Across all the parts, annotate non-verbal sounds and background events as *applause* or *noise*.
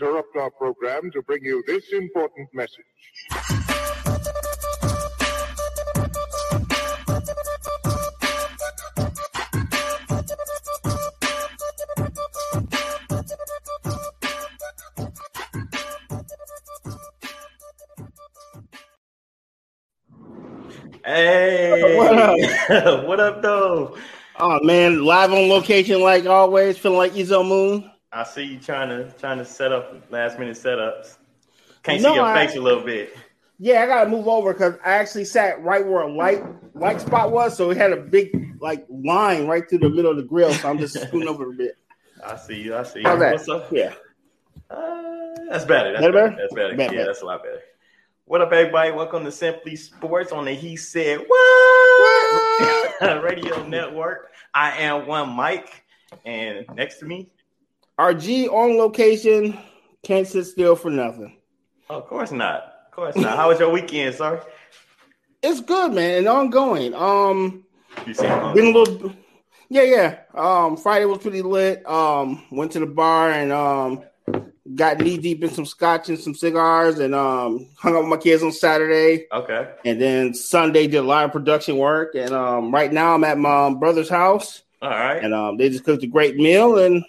we interrupt our program to bring you this important message. Hey, What *laughs* up? what up, though? Oh man, live on location like always, feeling like Izzo Moon. I see you trying to trying to set up last minute setups. Can't No, see your I- face a little bit. Yeah, I gotta move over because I actually sat right where a light light spot was, so it had a big like line right through the middle of the grill. So I'm just *laughs* scooting over a bit. I see you. I see you. How's that? What's up? Yeah. Uh, that's better. That's Better, better. better? That's better. Better, yeah, that's a lot better. What up, everybody? Welcome to Simply Sports on the He Said What *laughs* Radio Network. I am one Mike, and next to me, RG on location, can't sit still for nothing. of course not. Of course not. How was your weekend, sir? It's good, man, and ongoing. Um, You see, um, been a little, yeah, yeah. Um, Friday was pretty lit. Um, went to the bar and um, got knee deep in some scotch and some cigars, and um, hung out with my kids on Saturday. okay. And then Sunday did a lot of production work. And um, right now I'm at my brother's house, All right. and um, they just cooked a great meal. And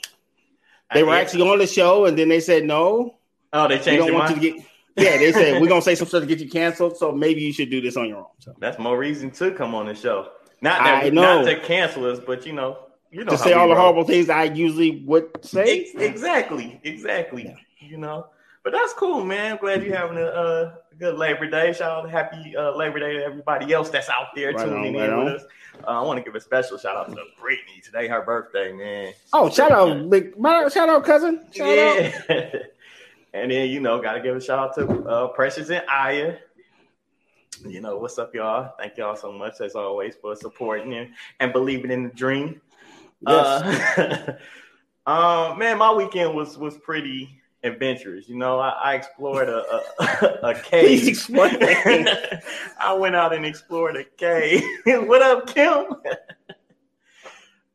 they were I- actually on the show, and then they said no, Oh, they we changed don't want mind. you to get. Yeah, they said we're *laughs* gonna say some stuff to get you canceled, so maybe you should do this on your own. So That's more reason to come on the show. Not that I not to cancel us, but you know, you know to say all the horrible things I usually would say. Ex- exactly, exactly. Yeah. You know, but that's cool, man. I'm glad you're having a, uh good Labor Day. Shout out, happy uh, Labor Day to everybody else that's out there Right tuning on, right in on. with us. Uh, I want to give a special shout out to Brittany today, her birthday, man. Oh, shout out, big shout out, cousin. Shout out. yeah. *laughs* and then you know, got to give a shout out to uh, Precious and Aya. You know what's up, y'all? Thank y'all so much as always for supporting and, and believing in the dream. Yes. Uh, *laughs* um, man, my weekend was was pretty adventurous. You know, I, I explored a a, *laughs* a Please cave. explain. *laughs* I went out and explored a cave. *laughs* what up, Kim?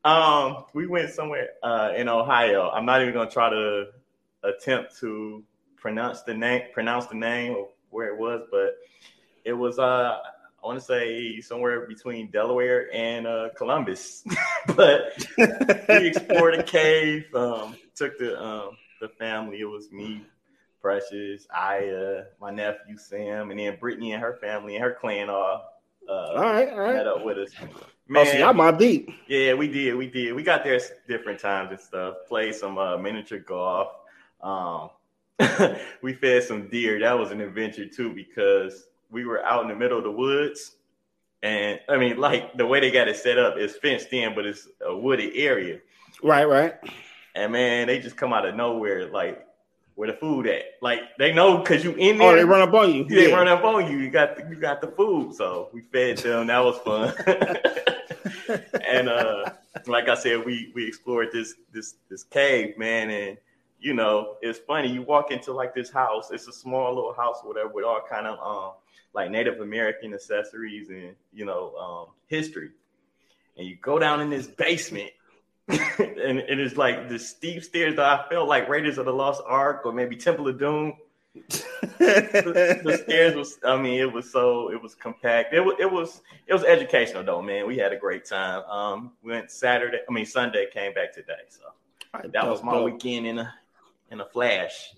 um, we went somewhere uh, in Ohio. I'm not even gonna try to attempt to pronounce the name, pronounce the name of where it was, but it was uh I want to say somewhere between Delaware and uh, Columbus. but we explored a cave. Um, took the um, the family. It was me, Precious, Aya, my nephew Sam, and then Brittany and her family and her clan all uh, All right, all met up with us. Oh, see, I'm mob deep. Yeah, we did. We did. We got there at different times and stuff. Played some uh, miniature golf. Um, *laughs* we fed some deer. That was an adventure too because we were out in the middle of the woods. And I mean, like the way they got it set up is fenced in, but it's a wooded area. Right, right. And man, they just come out of nowhere, like where the food at. Like they know because you in there. Oh, they run up on you. They Yeah. run up on you. You got the, you got the food, so we fed them. That was fun. *laughs* and uh, like I said, we we explored this this this cave, man, and you know it's funny. You walk into like this house. It's a small little house, or whatever, with all kind of um like Native American accessories and you know um history. And you go down in this basement. *laughs* and it is like the steep stairs that I felt like Raiders of the Lost Ark or maybe Temple of Doom. The, the *laughs* stairs was i mean it was so it was compact. It was it was it was educational though man. We had a great time. Um we went saturday i mean sunday came back today so that was my Dope. weekend in a in a flash.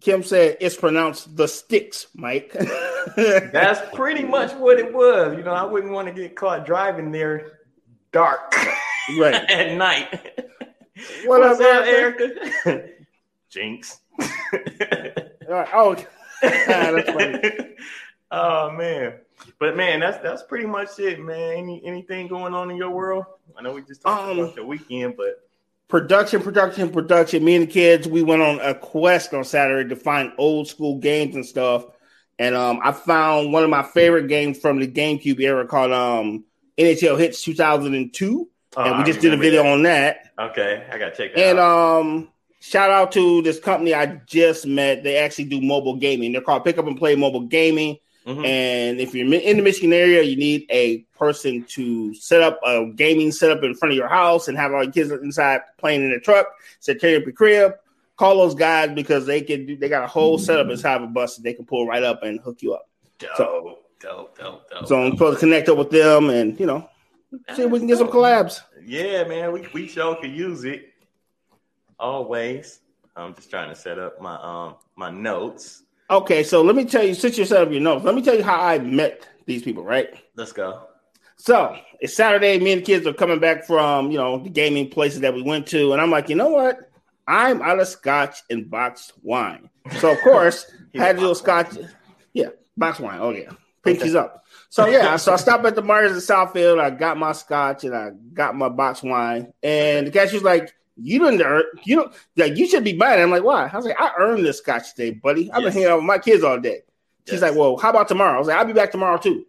Kim said it's pronounced the sticks, Mike. *laughs* that's pretty much what it was. You know i wouldn't want to get caught driving there dark right. *laughs* at night What what's up, up Erica? erica *laughs* jinx *laughs* All right. Oh, that's funny. oh man. But man, that's that's pretty much it, man. Any anything going on in your world? I know we just talked Um, about the weekend, but production, production, production. Me and the kids, we went on a quest on Saturday to find old school games and stuff. And um, I found one of my favorite games from the GameCube era called um, NHL Hitz 2002, oh, and we just did a video that. on that. Okay, I gotta check that And out. um, shout out to this company I just met. They actually do mobile gaming. They're called Pick Up and Play Mobile Gaming. Mhm. And if you're in the Michigan area, you need a person to set up a gaming setup in front of your house and have all your kids inside playing in the truck. Set tear up your crib. call those guys because they can do. They got a whole setup inside of a bus that they can pull right up and hook you up. Dope, So- dope, dope, dope. So I'm supposed to connect up with them and you know see if we can get some collabs. Yeah, man, we we sure can use it. Always. I'm just trying to set up my um my notes. Okay, so let me tell you, since you set up your notes, let me tell you how I met these people, right? Let's go. So it's Saturday. Me and the kids are coming back from you know the gaming places that we went to, and I'm like, you know what? I'm out of scotch and boxed wine. So of course, *laughs* had a little scotch. Yeah, boxed wine. Oh yeah, pinkies up. So yeah, so I stopped at the Meijer's in Southfield. I got my scotch and I got my box wine, and the cashier's like. You didn't earn, you know, like you should be buying. it." I'm like, why? I was like, I earned this scotch today, buddy. I've been Yes. hanging out with my kids all day. She's Yes. like, well, how about tomorrow? I was like, I'll be back tomorrow too.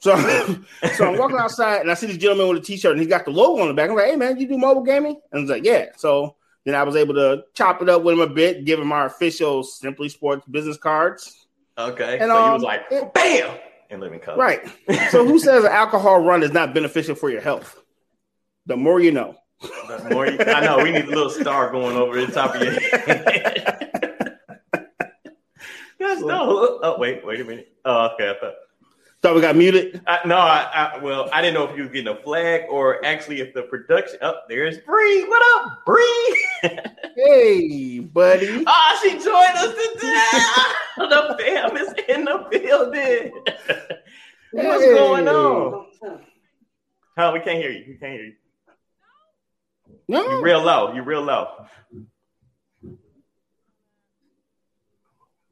So, *laughs* so I'm walking outside and I see this gentleman with a t-shirt and he's got the logo on the back. I'm like, hey man, you do mobile gaming? And he's like, yeah. So then I was able to chop it up with him a bit, give him our official Simply Sports business cards. Okay. And, so he um, was like, bam, and living color. Right. *laughs* So who says an alcohol run is not beneficial for your health? The more you know. The more you- I know we need a little star going over the top of your head. *laughs* That's no. Oh wait, wait a minute. Oh, okay. I thought. Thought we got muted. I, no, I, I well, I didn't know if you were getting a flag or actually if the production. Up oh, there's Bree. What up, Bree? *laughs* Hey, buddy. Ah, she joined us today. the fam is in the building. What's Hey. going on? Huh? We can't hear you. We can't hear you. You No. real low. You're real low.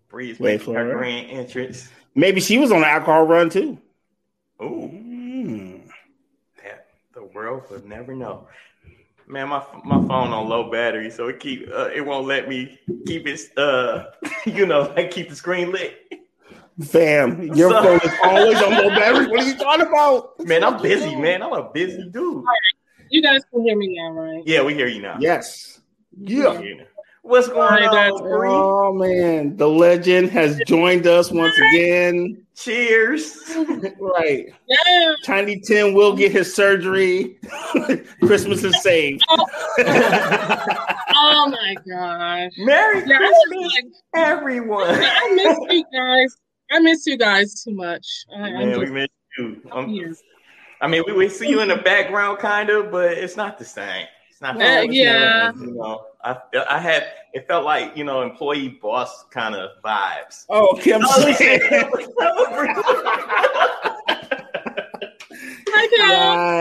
Bree's Wait making for her her. grand entrance. Maybe she was on an alcohol run too. Ooh, Mm. that the world would never know. Man, my my phone on low battery, so it keep uh, it won't let me keep it uh *laughs* you know like keep the screen lit. Fam, your So- phone is always on low battery. What are you talking about? Man, I'm busy, man. I'm a busy dude. You guys can hear me now, right? Yeah, we hear you now. Yes. We Yeah. hear you now. What's going Alright, that's on, Bree? Oh man, the legend has joined us once again. Cheers. *laughs* Right. Yeah. Tiny Tim will get his surgery. *laughs* Christmas is saved. Oh. *laughs* oh my gosh. Merry Yeah, Christmas, like, everyone. I miss you guys. I miss you guys too much. I, I'm we miss you. Um. I mean, we, we see you in the background, kind of, but it's not the same. It's not. the Uh, same. yeah. You know, I I had it felt like you know employee boss kind of vibes. Oh, Kim. *laughs* *laughs* Hi, Kim.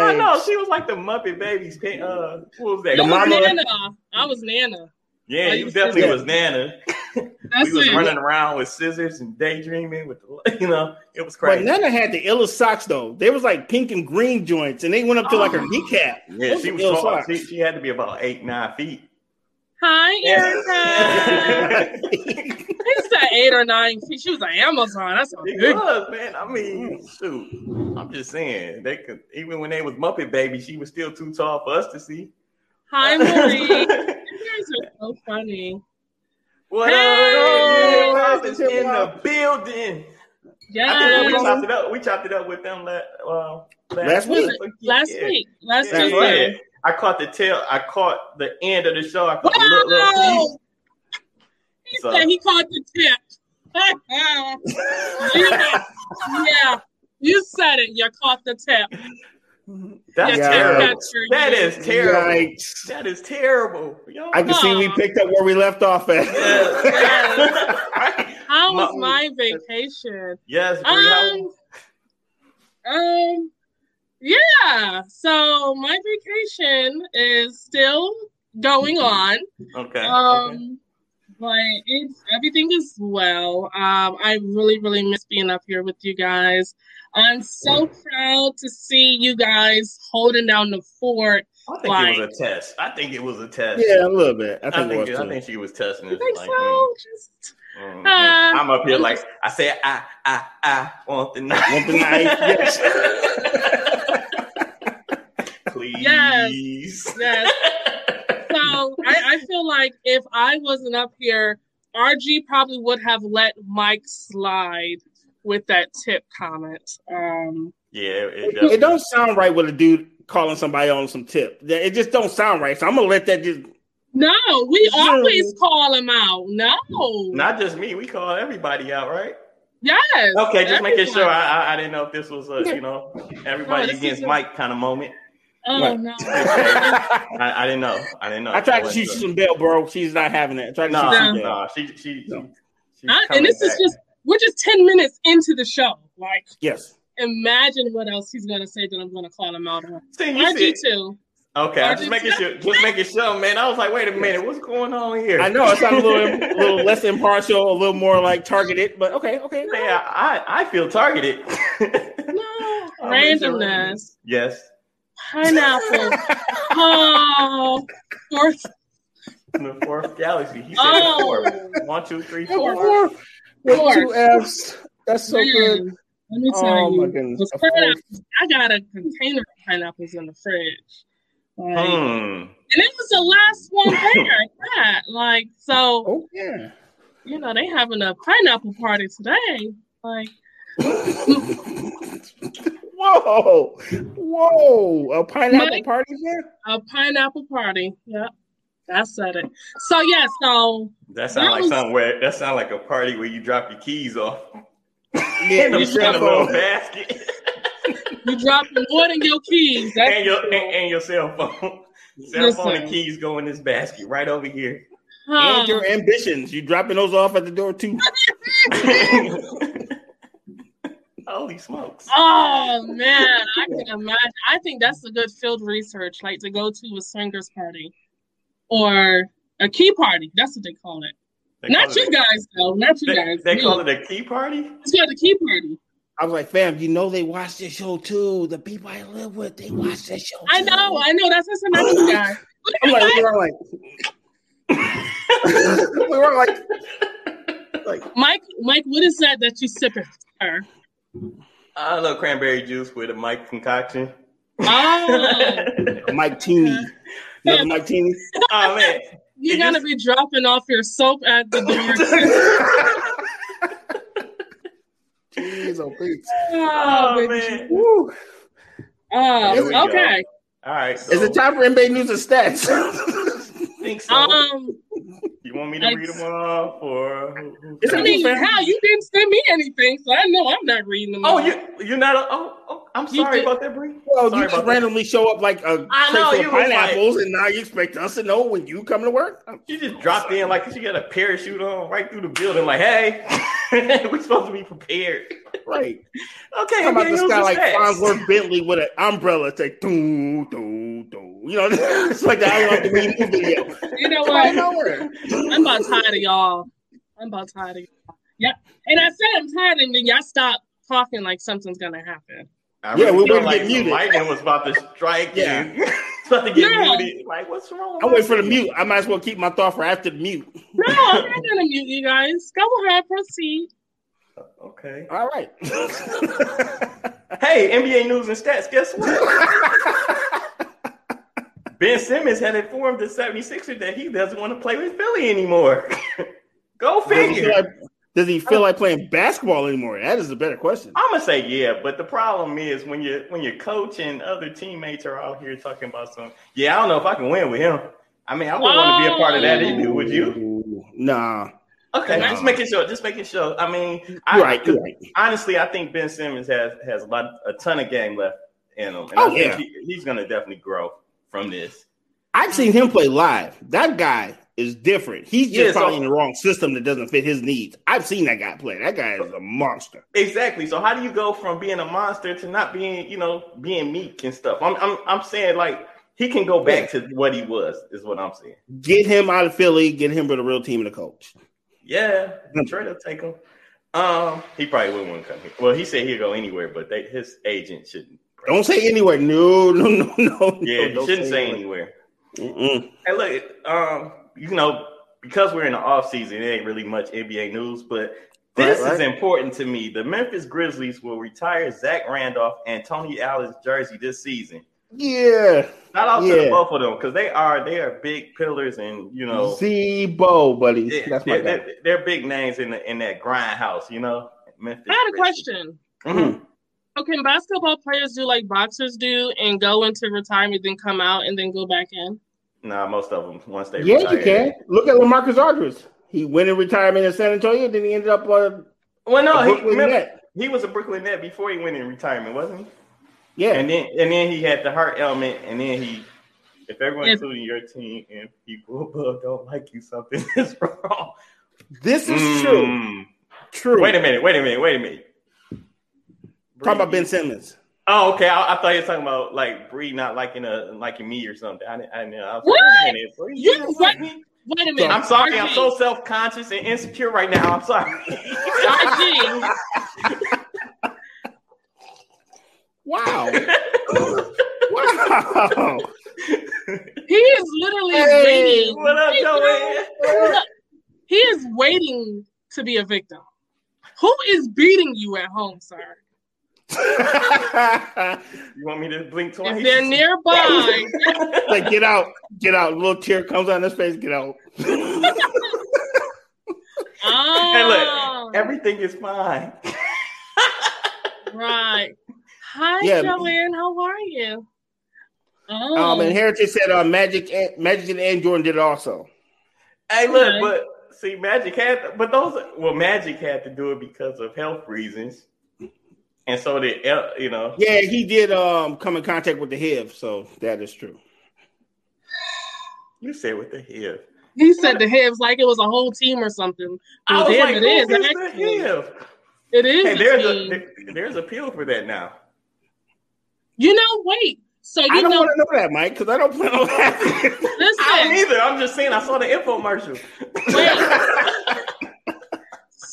I know she was like the Muppet Babies. Uh, what was that? The I was Nana. I was Nana. Yeah, I you definitely was Nana. That's we was it. running around with scissors and daydreaming with the, *laughs* you know, it was crazy. But. Nana had the illest socks though. They was like pink and green joints, and they went up to like her oh. kneecap. yeah, Those she was ill tall. socks. She, she had to be about eight, nine feet. Hi, *laughs* Erica. *laughs* He said eight or nine feet. She was an Amazon. That's a It big. was, man. I mean, shoot. I'm just saying they could even when they was Muppet Baby, she was still too tall for us to see. Hi, Marie. you guys are so funny. What Hey! up? Rob is in the building. I think we chopped it up. We chopped it up with them la- uh, Last week. Last Yeah. week. Last Yeah, week. yeah. I caught the tail. I caught the end of the show. I caught the little, little piece. He So- said he caught the tip. *laughs* yeah, yeah, you said it. You caught the tip. That's Yeah, terrible. that's your- That is terrible. Yikes. That is terrible. Yo. I can see we picked up where we left off at. Yes. *laughs* Right. How was My- my vacation? Yes, Um, um, yeah. So my vacation is still going on. okay. okay. But it's everything is well. Um, I really, really miss being up here with you guys. I'm so proud to see you guys holding down the fort. I think it was a test. I think it was a test. yeah, a little bit. I I think, think, it I too. think she was testing You it. think like, so? Just mm, mhm. Uh, I'm up here like *laughs* I said. I I I want the knife. Want the knife, yes. *laughs* Please. Yes. yes. So I, I feel like if I wasn't up here, RG probably would have let Mike slide with that tip comment. Um, Yeah, it, it, don't sound right with a dude calling somebody on some tip. It just don't sound right. So I'm gonna let that just No, we always call him out. No, Not just me. We call everybody out, right? yes. Okay, just making sure. I, I I didn't know if this was a you know everybody No, against Mike kind of moment. Oh Right. no. I *laughs* I, I didn't know. I didn't know. I tried to I shoot wasn't some bail, bro. She's not having it. I tried to No, shoot no, bail. she she she. No. she's I- and this is just we're just ten minutes into the show. Like, Yes. imagine what else he's gonna say that I'm gonna call him out on. See, you RG two. Okay, I'm just making sure. Just making sure, man. I was like, wait a minute, what's going on here? I know it's not a little, a *laughs* little less impartial, a little more like targeted, but okay, okay. Yeah, I I feel targeted. No I'll make sure. randomness. Yes. Pineapple. oh, fourth. In the fourth galaxy. He said Oh. four. One, two, three, four. Four with Four. two F's. That's so Man, good. Let me tell Oh you, my goodness. with Of course. pineapples, I got a container of pineapples in the fridge. Like, Hmm. And it was the last one *laughs* there at that. Like, so, Oh yeah. you know, they having a pineapple party today. Like, *laughs* Whoa, whoa! A pineapple Mike- party there? a pineapple party. Yep. I said it. So yeah, so That sounds like was- something where that sounds like a party where you drop your keys off *laughs* Yeah, in a, you in a little *laughs* basket you dropping more than your keys. That's and your for and, and your cell phone. *laughs* Cell phone and keys go in this basket right over here. Huh. And your ambitions. You dropping those off at the door too. Holy smokes! Oh man, I can imagine. I think that's a good field research, like to go to a swingers party or a key party. That's what they call it. They Not call you it, guys, though. Not you They, guys. they Me. call it a key party. It's called a key party. I was like, fam, you know they watch this show too. The people I live with, they watch this show. I know, I know. That's what's not you guys. I'm like, we were like, we *laughs* were like, like Mike, Mike, what is that that you sipping? Sir? I love cranberry juice with a Mike concoction. Oh, *laughs* Mike Teeny. You know Mike Teeny? *laughs* Oh, man. You're going to just- be dropping off your soap at the *laughs* door. Jeez, oh, please. oh baby. man. Woo. Here we Oh, go. okay. All right. So Is it time for NBA news and stats? think so. Um, you want me to read them off, or who- who- It's I mean, how you didn't send me anything, so I know I'm not reading them. Oh, all. you you're not. A, oh, oh, I'm sorry did- about that, Bree. well, Sorry you just about that. randomly show up like a I crate know, of was like- pineapples, and now you expect us to know when you come to work? You just dropped in like you got a parachute on right through the building. Like, hey, *laughs* we're supposed to be prepared. Right. *laughs* Okay, Come out okay, the who's sky the like stats? Fonzworth Bentley with an umbrella. It's like, doo, doo, doo. You know, *laughs* it's like the I Love the Green New video. You know Come what? I'm about tired of y'all. I'm about tired of y'all. Yeah, and I said I'm tired, and then y'all stop talking like something's gonna happen. I Yeah, really we felt wouldn't like muted. lightning was about to strike Yeah. you. *laughs* It's about to get No. muted. Like, what's wrong? I wait for the mute. I might as well keep my thought for after the mute. No, I'm not gonna mute you guys. Go ahead, proceed. Okay. All right. *laughs* Hey, NBA news and stats. Guess what? *laughs* ben Simmons had informed the 76ers that he doesn't want to play with Philly anymore. Go Does he, feel figure. Does he feel like playing basketball anymore? That is a better question. I'm gonna say yeah, but the problem is when you when your coach and other teammates are out here talking about some. Yeah, I don't know if I can win with him. I mean, I wouldn't want to be a part of that either. Would you? Nah. Okay, No. just making sure. Just making sure. I mean, I, right. Right. honestly, I think Ben Simmons has has a lot, a ton of game left in him, and Oh, I think yeah. he, he's gonna definitely grow from this. I've seen him play live. That guy is different. He's just Yeah, so- probably in the wrong system that doesn't fit his needs. I've seen that guy play. That guy is a monster. Exactly. So how do you go from being a monster to not being, you know, being meek and stuff? I'm I'm I'm saying like he can go back to what he was, is what I'm saying. Get him out of Philly. Get him with a real team and a coach. Yeah, Detroit will take him. Um, he probably wouldn't want to come here. Well, he said he'll go anywhere, but they, his agent shouldn't. Don't say anywhere. No, no, no, no. Yeah, no, shouldn't say anywhere. Mm-mm. Hey, look, um, you know, because we're in the off season, it ain't really much NBA news, but this Right, is important to me. The Memphis Grizzlies will retire Zach Randolph and Tony Allen's jersey this season. Yeah. Shout out to the both of them because they are they are big pillars and you know Z-Bo, buddy. yeah, That's my they're, guy. they're, they're big names in the in that grind house, you know. Memphis. I had a question. Mhm. So can basketball players do like boxers do and go into retirement, then come out and then go back in? Nah, most of them once they Yeah, retire. you can. Look at LaMarcus Aldridge. He went in retirement in San Antonio, then he ended up uh, Well, no, a he, Brooklyn remember, Net. he was a Brooklyn Net before he went in retirement, wasn't he? Yeah. And then and then he had the heart ailment, and then he, if everyone, If- including your team and people above, don't like you, something *laughs* is wrong. This is true. Mm. True. Wait a minute. Wait a minute. Wait a minute. Talk about Ben Simmons. Oh, okay. I, I thought you were talking about like Bree not liking a liking me or something. I didn't. I, didn't know. I was What? Like, wait a minute. Bree, You don't what- like me? Wait a minute. I'm sorry. I'm so self conscious and insecure right now. I'm sorry. Wow. *laughs* wow. he is literally Hey, waiting. what up, He- Joanne? Look, He is waiting to be a victim. Who is beating you at home, sir? You want me to blink twice? If they're nearby, *laughs* like, get out. Get out. A little tear comes on his face. Get out. *laughs* oh, Everything is fine. *laughs* right. Hi, Yeah. Joanne. How are you? Oh, Um, and Heritage said uh, Magic, and, Magic and Jordan did it also. Hey, look, Okay. but see, Magic had, but those, well, Magic had to do it because of health reasons, and so did El- you know. Yeah, he did um come in contact with the HIV, so that is true. You said with the HIV. he said the hips like it was a whole team or something. I Well, was damn, like, it who is, is actually. the HIV? It is. Hey, there's team. a there's a pill for that now. You know, wait. So I you don't know, want to know that, Mike, because I don't plan on having it. I don't listen. either. I'm just saying. I saw the infomercial. *laughs*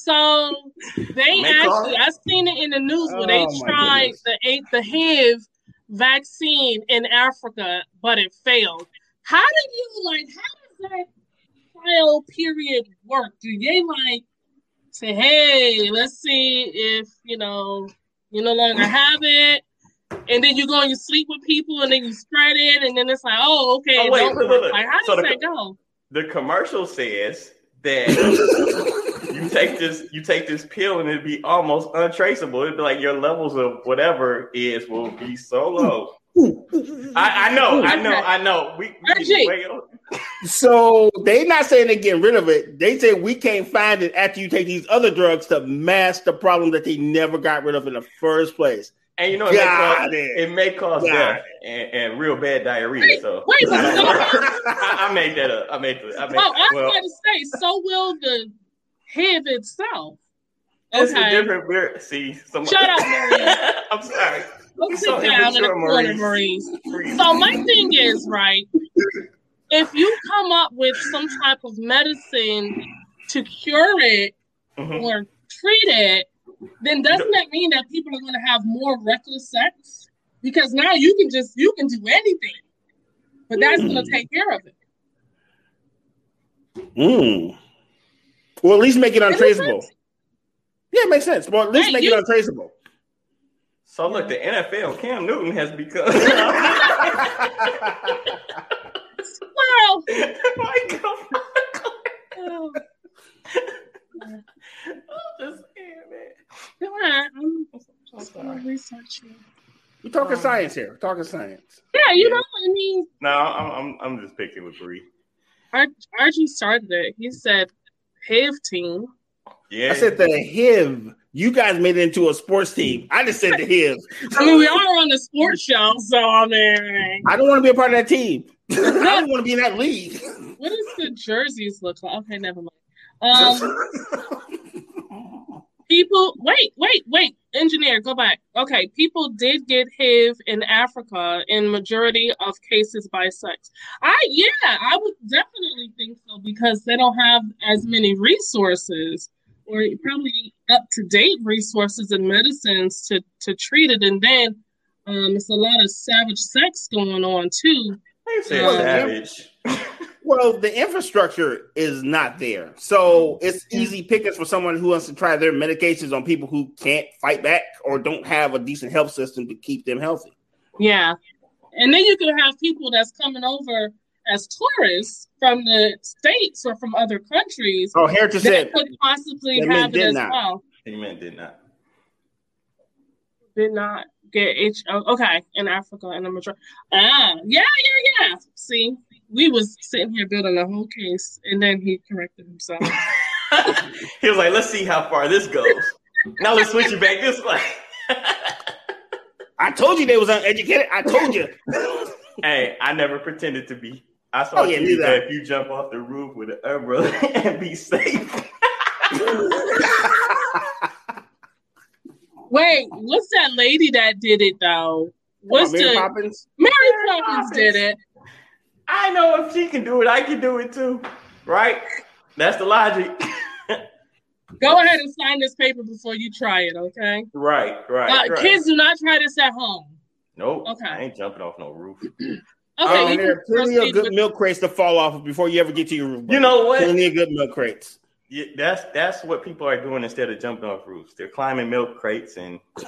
So they actually, call. I seen it in the news where they Oh, my tried goodness. the eight the HIV vaccine in Africa, but it failed. How do you like? How does that trial period work? Do they like say, "Hey, let's see if you know you no longer have it," and then you go and you sleep with people, and then you spread it, and then it's like, "Oh, okay, Oh, it wait, don't look, look, look. Like, how So does the- that go? the commercial says that you *laughs* take this you take this pill and it'd be almost untraceable. It'd be like your levels of whatever is will be so low. I, I know, I know, I know. We, we way So they're not saying they're getting rid of it. They say we can't find it after you take these other drugs to mask the problem that they never got rid of in the first place. and you know it may cause, it. it may cause death and, and real bad diarrhea. Wait, So wait, but I, *laughs* I, I made that up. I made the I made Oh, I was well. about to say, so will the HIV itself. This is Okay. different. We're, see, some, Shut up, Maurice. *laughs* I'm sorry. Let's So sit down in the immature, corner, Maurice. Maurice. So my thing is, right, if you come up with some type of medicine to cure it Mhm. or treat it, then doesn't that mean that people are going to have more reckless sex? Because now you can just you can do anything, but that's going to take care of it. Mm. Well, at least make it It untraceable. sense. Yeah, it makes sense. Well, at least Hey, make you- it untraceable. So look, the NFL, Cam Newton has become. *laughs* Well, Michael. oh, *laughs* I'm just saying, man. come on, I'm I'm sorry. research you. We're talking um, science here. We're talking science. Yeah, you Yeah. know, I mean, No, I'm, I'm I'm just picking with Bree. R- RG started it. He said, "HIV team." Yeah, I said the HIV. You guys made it into a sports team. I just said the HIV. *laughs* I mean, we are on the sports show, so I mean, I don't want to be a part of that team. *laughs* I don't want to be in that league. what does the jerseys look like? Okay, never mind. Um, *laughs* people, wait, wait, wait. Engineer, go back. Okay, people did get HIV in Africa in majority of cases by sex. I yeah, I would definitely think so because they don't have as many resources or probably up to date resources and medicines to to treat it, and then um, it's a lot of savage sex going on too. they said Um, savage. *laughs* well, the infrastructure is not there, so it's easy pickings for someone who wants to try their medications on people who can't fight back or don't have a decent health system to keep them healthy. Yeah. And then you could have people that's coming over as tourists from the states or from other countries Oh, Heritage that said could possibly that have it did as not. well. Amen did not. Did not get H. oh, Okay, in Africa and the majority. Ah, yeah, yeah, yeah. See, we was sitting here building a whole case, and then he corrected himself. *laughs* he was like, "Let's see how far this goes." now let's switch it back this way. I told you they was uneducated. I told you. hey, I never pretended to be. I saw Oh, yeah, you that if you jump off the roof with an umbrella *laughs* and be safe. Wait, what's that lady that did it though? What's Mary the Poppins? Mary Mary Poppins Poppins. did it? I know if she can do it, I can do it too. Right? That's the logic. *laughs* Go ahead and sign this paper before you try it, okay? right, right, Uh, right. Kids, do not try this at home. nope. Okay. I ain't jumping off no roof. *clears throat* Okay, Oh, you there are can plenty of proceed good with- milk crates to fall off of before you ever get to your roof. You know what? Plenty of good milk crates. Yeah, that's that's what people are doing instead of jumping off roofs. They're climbing milk crates and *laughs*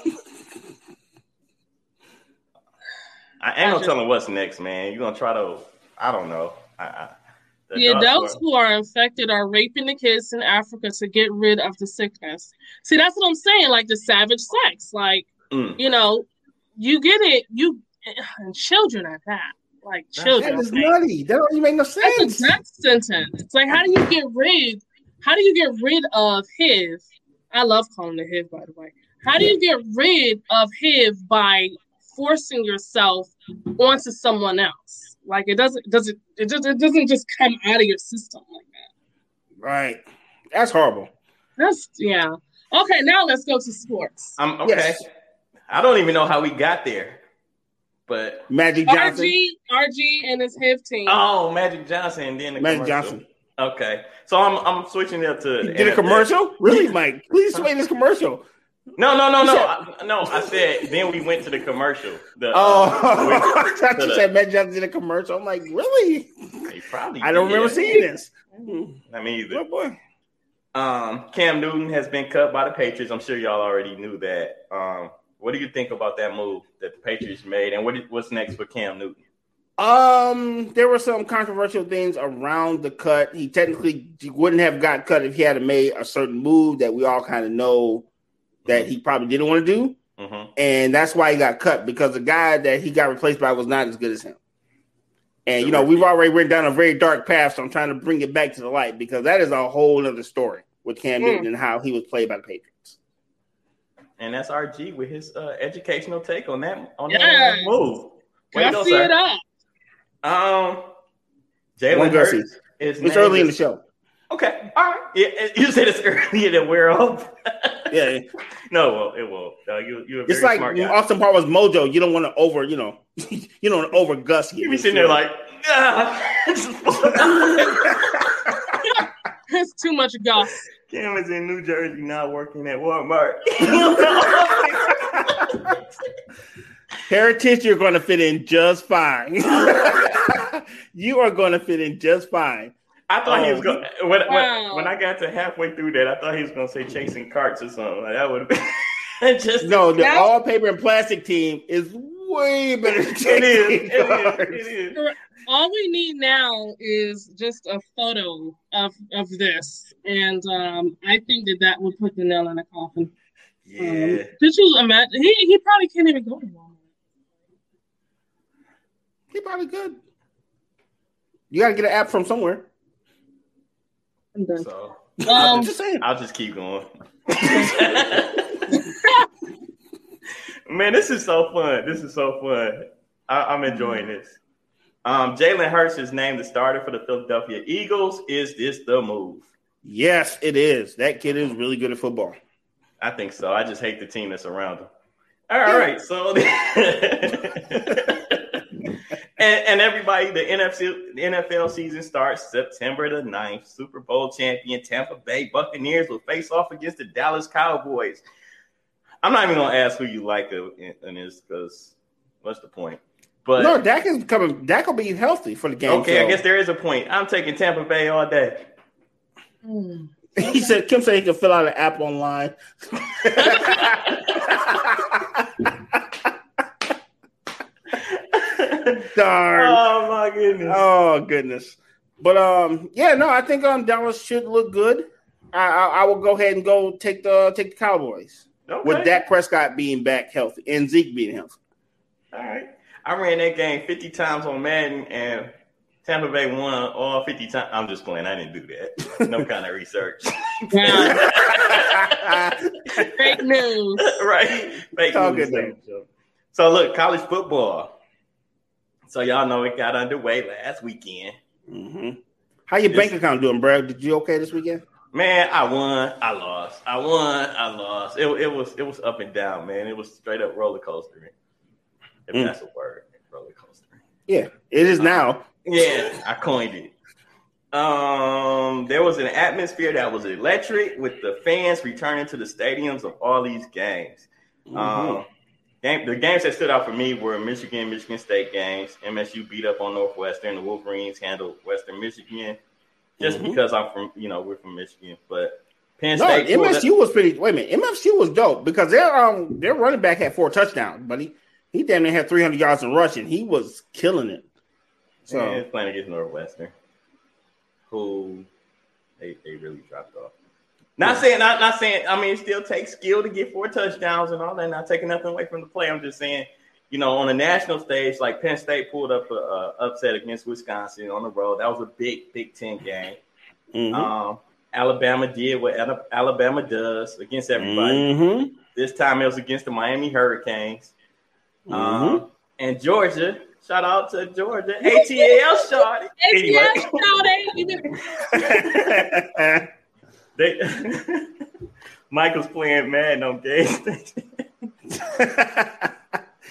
I ain't no Gotcha. telling what's next, man. You're gonna try to I don't know. I, I, the The adults who are infected are raping the kids in Africa to get rid of the sickness. See, that's what I'm saying. Like the savage sex. Like, Mm. you know, you get it, you and children at that. Like children. That is like, nutty. That don't even make no That's sense. a death sentence. It's like, how do you get rid? How do you get rid of HIV? I love calling it HIV, by the way. How do you get rid of HIV by forcing yourself onto someone else? Like it doesn't doesn't it, just, it doesn't just come out of your system like that. Right. That's horrible. That's yeah. Okay, now let's go to sports. I'm okay. Yes. I don't even know how we got there. But Magic Johnson. RG RG and his HIV team. oh Magic Johnson and then the Magic commercial. Johnson. Okay. So I'm I'm switching it to Did a commercial? Really, Mike? Please *laughs* explain this commercial. No, no, no, no. I, no, I *laughs* said then we went to the commercial. The, Oh, uh, *laughs* I thought you the- said Magic Johnson did a commercial. I'm like, really? they probably I don't did. remember seeing this. I mean, either. Oh boy. Um, Cam Newton has been cut by the Patriots. I'm sure y'all already knew that. Um, what do you think about that move that the Patriots made, and what what's next for Cam Newton? Um, there were some controversial things around the cut. He technically wouldn't have got cut if he had made a certain move that we all kind of know that he probably didn't want to do, hmm and that's why he got cut because the guy that he got replaced by was not as good as him. And you know, we've already went down a very dark path, so I'm trying to bring it back to the light because that is a whole other story with Cam Mm. Newton and how he was played by the Patriots. And that's RG with his uh, educational take on that on Yeah. that move. Way I go, see sir. it up. Um, One Jalen Gussie. Hurts. It's name early in the show. Okay, all right. Yeah, it- you said it's earlier than we're up. Yeah, no, it won't. It won't. Uh, you, you're it's very like smart guy. Austin Part was Mojo. You don't want to over, you know, *laughs* you don't want to over Gus. You be sitting there like, *laughs* *laughs* ah. It's too much goss. Cam is in New Jersey not working at Walmart. Heritage, you're going to fit in just fine. you are going to fit in just fine. I thought he was Oh. going when, Wow. when when I got to halfway through that, I thought he was going to say chasing carts or something. Like that would have been *laughs* just No, the Now- all paper and plastic team is way better. Than *laughs* it, is, it, is, it is. All we need now is just a photo of of this, and um, I think that that would put the nail in the coffin. Yeah. Um, did you imagine? He he probably can't even go to Walmart. He probably good. You got to get an app from somewhere. I'm done. So Um, just saying. I'll just keep going. *laughs* Man, this is so fun. This is so fun. I, I'm enjoying this. Um, Jalen Hurts is named the starter for the Philadelphia Eagles. Is this the move? Yes, it is. That kid is really good at football. I think so. I just hate the team that's around him. All right, so *laughs* and, and everybody, the NFC, the NFL season starts September the 9th. Super Bowl champion Tampa Bay Buccaneers will face off against the Dallas Cowboys. I'm not even gonna ask who you like in, in this because what's the point? But no, Dak is coming. Dak will be healthy for the game. okay, I guess there is a point. I'm taking Tampa Bay all day. Hmm. *laughs* he said Kim said he can fill out an app online. *laughs* *laughs* Darn. oh my goodness. Oh goodness. But um, yeah, no, I think um Dallas should look good. I, I, I will go ahead and go take the take the Cowboys Okay. with Dak Prescott being back healthy and Zeke being healthy. All right. I ran that game 50 times on Madden and Tampa Bay won all 50 times. I'm just playing. I didn't do that. *laughs* No kind of research. *laughs* Fake news. right. Fake Talk news. So look, college football. So y'all know it got underway last weekend. hmm How your bank account doing, bro? Did you okay this weekend? Man, I won. I lost. I won. I lost. It, it was it was up and down, man. It was straight up roller coaster. If Mm. that's a word, roller coaster. Yeah, it is now. Yeah, I coined it. Um, there was an atmosphere that was electric with the fans returning to the stadiums of all these games. Mhm. Um, game, the games that stood out for me were Michigan, Michigan State games. MSU beat up on Northwestern. The Wolverines handled Western Michigan. Just Mhm. because I'm from, you know, we're from Michigan, but Penn no, State. MSU was pretty. Wait a minute, MSU was dope because their um their running back had four touchdowns, but he he damn near had three hundred yards in rushing. He was killing it. So yeah, playing against Northwestern, who they, they really dropped off. Not saying, not not saying. I mean, it still takes skill to get four touchdowns and all that. Not taking nothing away from the play. I'm just saying, you know, on a national stage, like Penn State pulled up a, a upset against Wisconsin on the road. That was a big Big Ten game. mhm. Um, Alabama did what Alabama does against everybody. Mhm. This time it was against the Miami Hurricanes. Mhm. Um, and Georgia. Shout out to Georgia. *laughs* ATL shot. Anyway. ATL shouting. *laughs* *laughs* They *laughs* Michael's playing Madden on game station. *laughs*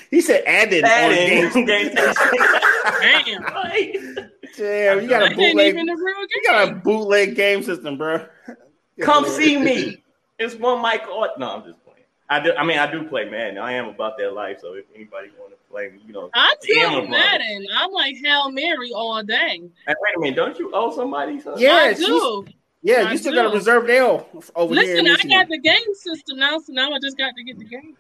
he said added on Madden game. game. *laughs* Damn. Right. Damn, you got a bootleg. even a real You got a game. bootleg game system, bro. Come see me. It's one Michael. No, I'm just playing. I do. I mean, I do play Madden. I am about that life. So if anybody want to play, me, you know. I'm Damn, still. Madden. I'm like Hail Mary all day. Hey, wait a minute. Don't you owe somebody something? Yeah, I do. Yeah, you still got a reserved L over here. Listen, I got the game system now, so now I just got to get the game.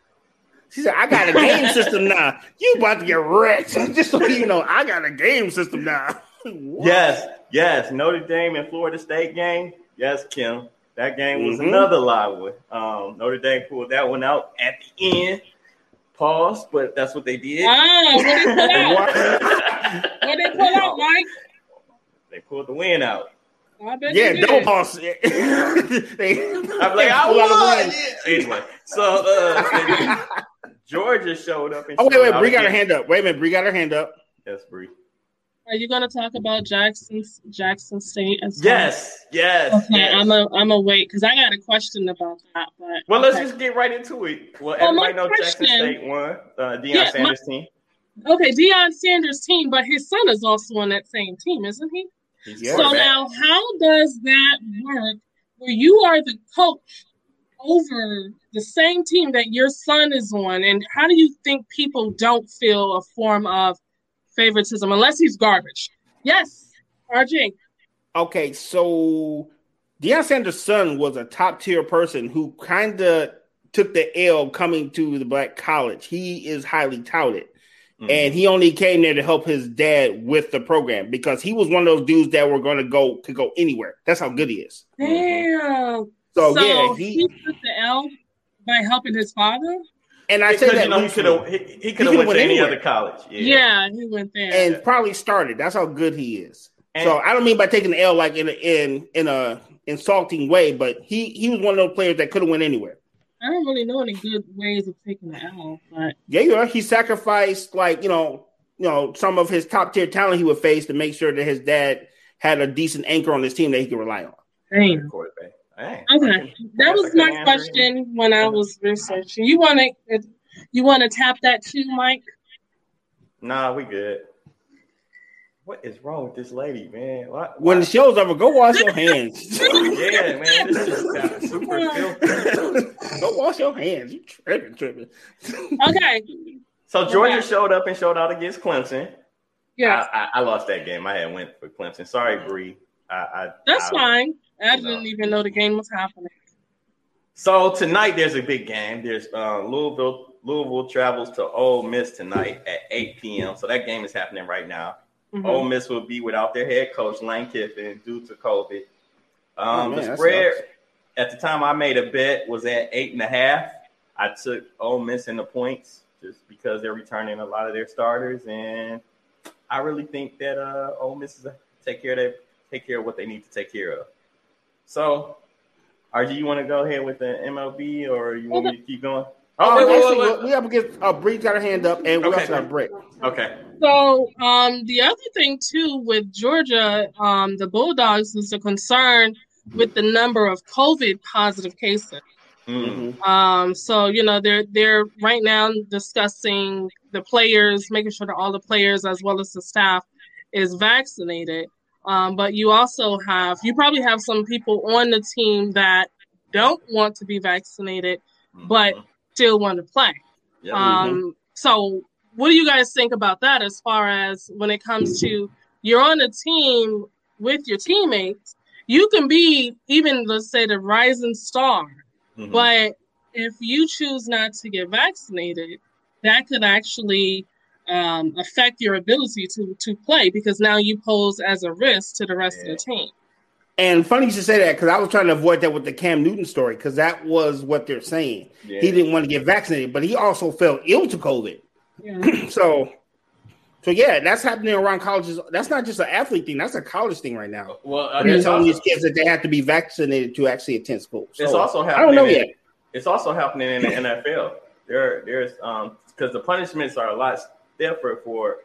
She said, I got a game system now. You about to get wrecked. *laughs* Just so you know, I got a game system now. *laughs* Yes, yes. Notre Dame and Florida State game. Yes, Kim. That game was Mhm. another live one. Um, Notre Dame pulled that one out at the end. Pause, but that's what they did. Ah, what they pull *laughs* out? What they pull out, Mike? They pulled the win out. I bet Yeah, you did. double boss. *laughs* they, I'm like, I pull out a won. win. Yeah. Anyway, so uh, *laughs* Georgia showed up. And Oh wait, wait, out Bree got her hand up. Wait a minute, Bree got her hand up. Yes, Bree. Are you going to talk about Jackson's Jackson State as well? Yes, yes. Okay, yes. I'm a I'm a wait because I got a question about that. But well, let's just get right into it. Well, Well, my everybody knows Jackson State won. Uh, Deion Yeah, my- Sanders team. okay. Deion Sanders' team, but his son is also on that same team, isn't he? He's Yeah. So quarterback. now, how does that work? Where you are the coach over the same team that your son is on, and how do you think people don't feel a form of favoritism unless he's garbage? Yes, RJ. Okay, so Deion Sanders' son was a top tier person who kind of took the L coming to the black college. He is highly touted. Mhm. And he only came there to help his dad with the program because he was one of those dudes that were going to go could go anywhere. That's how good he is. Damn. So, So, yeah, he, he took the L by helping his father. and I say that you know he could have he, he could could've went went to any other college. Yeah. Yeah, he went there. and probably started. That's how good he is. And- so I don't mean by taking the L like in a, in in a insulting way, but he he was one of those players that could have went anywhere. I don't really know any good ways of taking the L, but Yeah, you are. He sacrificed like you know, you know, some of his top tier talent he would face to make sure that his dad had a decent anchor on his team that he could rely on. damn. Dang. Okay, that That's was a good my answer. question when I was researching. You want to, you want to tap that too, Mike? Nah, we good. What is wrong with this lady, man? What? When the show's over, go wash your hands. *laughs* yeah, man, this *laughs* is got super *laughs* filthy. go wash your hands. You tripping, tripping. Okay, So Georgia Okay. showed up and showed out against Clemson. yeah, I, I, I lost that game. I had went for Clemson. Sorry, Bree. I, I, that's I- fine. I you know. didn't even know the game was happening. So tonight there's a big game. There's uh, Louisville. Louisville travels to Ole Miss tonight at 8 p.m. So that game is happening right now. Mhm. Ole Miss will be without their head coach Lane Kiffin due to COVID. Um, Oh, man, the spread at the time I made a bet was at eight and a half. I took Ole Miss in the points just because they're returning a lot of their starters, and I really think that uh, Ole Miss is take care of that, take care of what they need to take care of. So, RG, you want to go ahead with the MLB, or you want me to keep going? Oh, wait, wait, wait, wait. we have to get uh, Bree got her hand up, and we Okay. also got break. Okay. So um, the other thing too with Georgia, um, the Bulldogs is a concern with the number of COVID positive cases. Mm. Um, so you know they're they're right now discussing the players, making sure that all the players as well as the staff is vaccinated. Um, but you also have you probably have some people on the team that don't want to be vaccinated but still want to play. Yeah. Um, so what do you guys think about that as far as when it comes to you're on a team with your teammates? You can be even let's say the rising star, Mhm. but if you choose not to get vaccinated, that could actually um, affect your ability to to play because now you pose as a risk to the rest of the team. And funny you should say that because I was trying to avoid that with the Cam Newton story because that was what they're saying. Yeah. He didn't want to get vaccinated, but he also fell ill to COVID. Yeah. *clears throat* So, so yeah, that's happening around colleges. That's not just an athlete thing; that's a college thing right now. Well, uh, They're telling also, these kids that they have to be vaccinated to actually attend school. So, it's also happening. I happening. don't know in- yet. It's also happening in the *clears throat* NFL. There, there's um because the punishments are a lot stiffer for.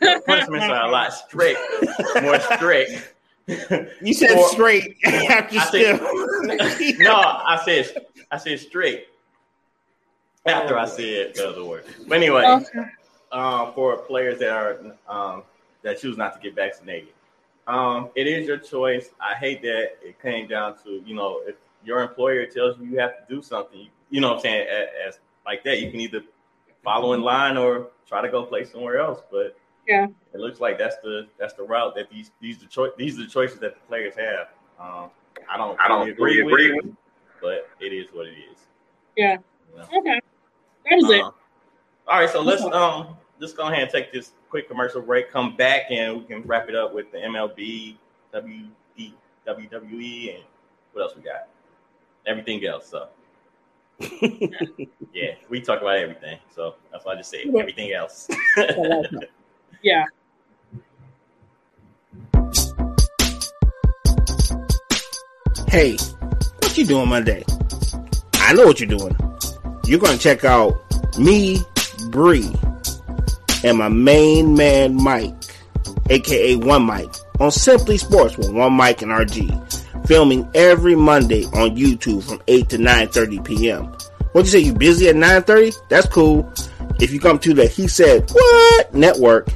The *laughs* punishments are a lot strict, more strict. *laughs* You said For- straight after *laughs* I still. said, *laughs* no, I said I said straight after I said the other word. But anyway, Okay. um, for players that are um, that choose not to get vaccinated, um, it is your choice. I hate that it came down to you know if your employer tells you you have to do something, you know what I'm saying as, as like that, you can either follow in line or try to go play somewhere else. But Yeah. it looks like that's the that's the route that these these the choi- these are the choices that the players have. Um, I don't I don't agree, agree with it, but it is what it is. Yeah. You know? Okay. That was it. Um, all right, so let's um just go ahead and take this quick commercial break. Come back and we can wrap it up with the MLB, WE, WWE, and what else we got? Everything else. So *laughs* yeah, we talk about everything. So that's why I just say everything else. *laughs* Yeah. Hey, what you doing Monday? I know what you're doing. You're going to check out me, Bree, and my main man Mike, aka One Mike, on Simply Sports with One Mike and RG, filming every Monday on YouTube from 8 to 9:30 p.m. What you say? You busy at 9:30? That's cool. If you come to the He Said What network,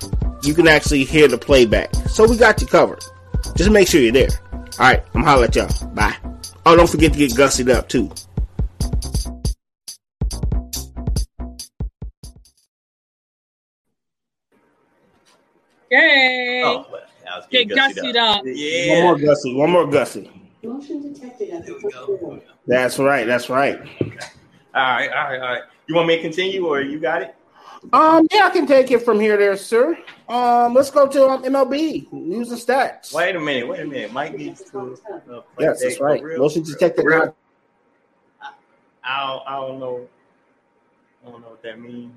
you can actually hear the playback. So we got you covered. Just make sure you're there. All right, I'm holler at y'all. Bye. Oh, don't forget to get gussied up too. Yay. oh, well, I was Get gussied up. One Yeah. more gussy. One more gussy. Motion detected at the There we go. That's right. That's right. All right, all right, all right. You want me to continue or you got it? Um, yeah, I can take it from here, there, sir. Um, let's go to um, MLB news and stats. Wait a minute, wait a minute. Mike needs to. Uh, Yes, that's right. real- Motion detected. real- I don't, I don't know. I don't know what that means.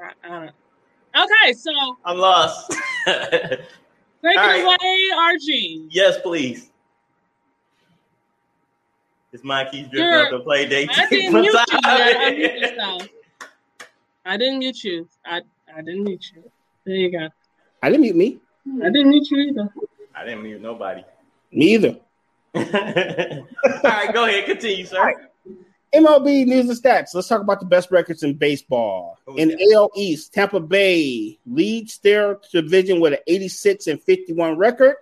I- I don't- Okay, so I'm lost. *laughs* take All it right. away, RG. yes, please. It's Mike keeps drifting You're- up to play day I two. didn't mute you. I unmute yourself. I didn't mute you. I I didn't mute you. There you go. I didn't mute me. I didn't mute you either. I didn't mute nobody. Me either. *laughs* All right, go ahead, continue, sir. MLB news and stats. Let's talk about the best records in baseball. Who In got? AL East, Tampa Bay leads their division with an 86 and 51 record.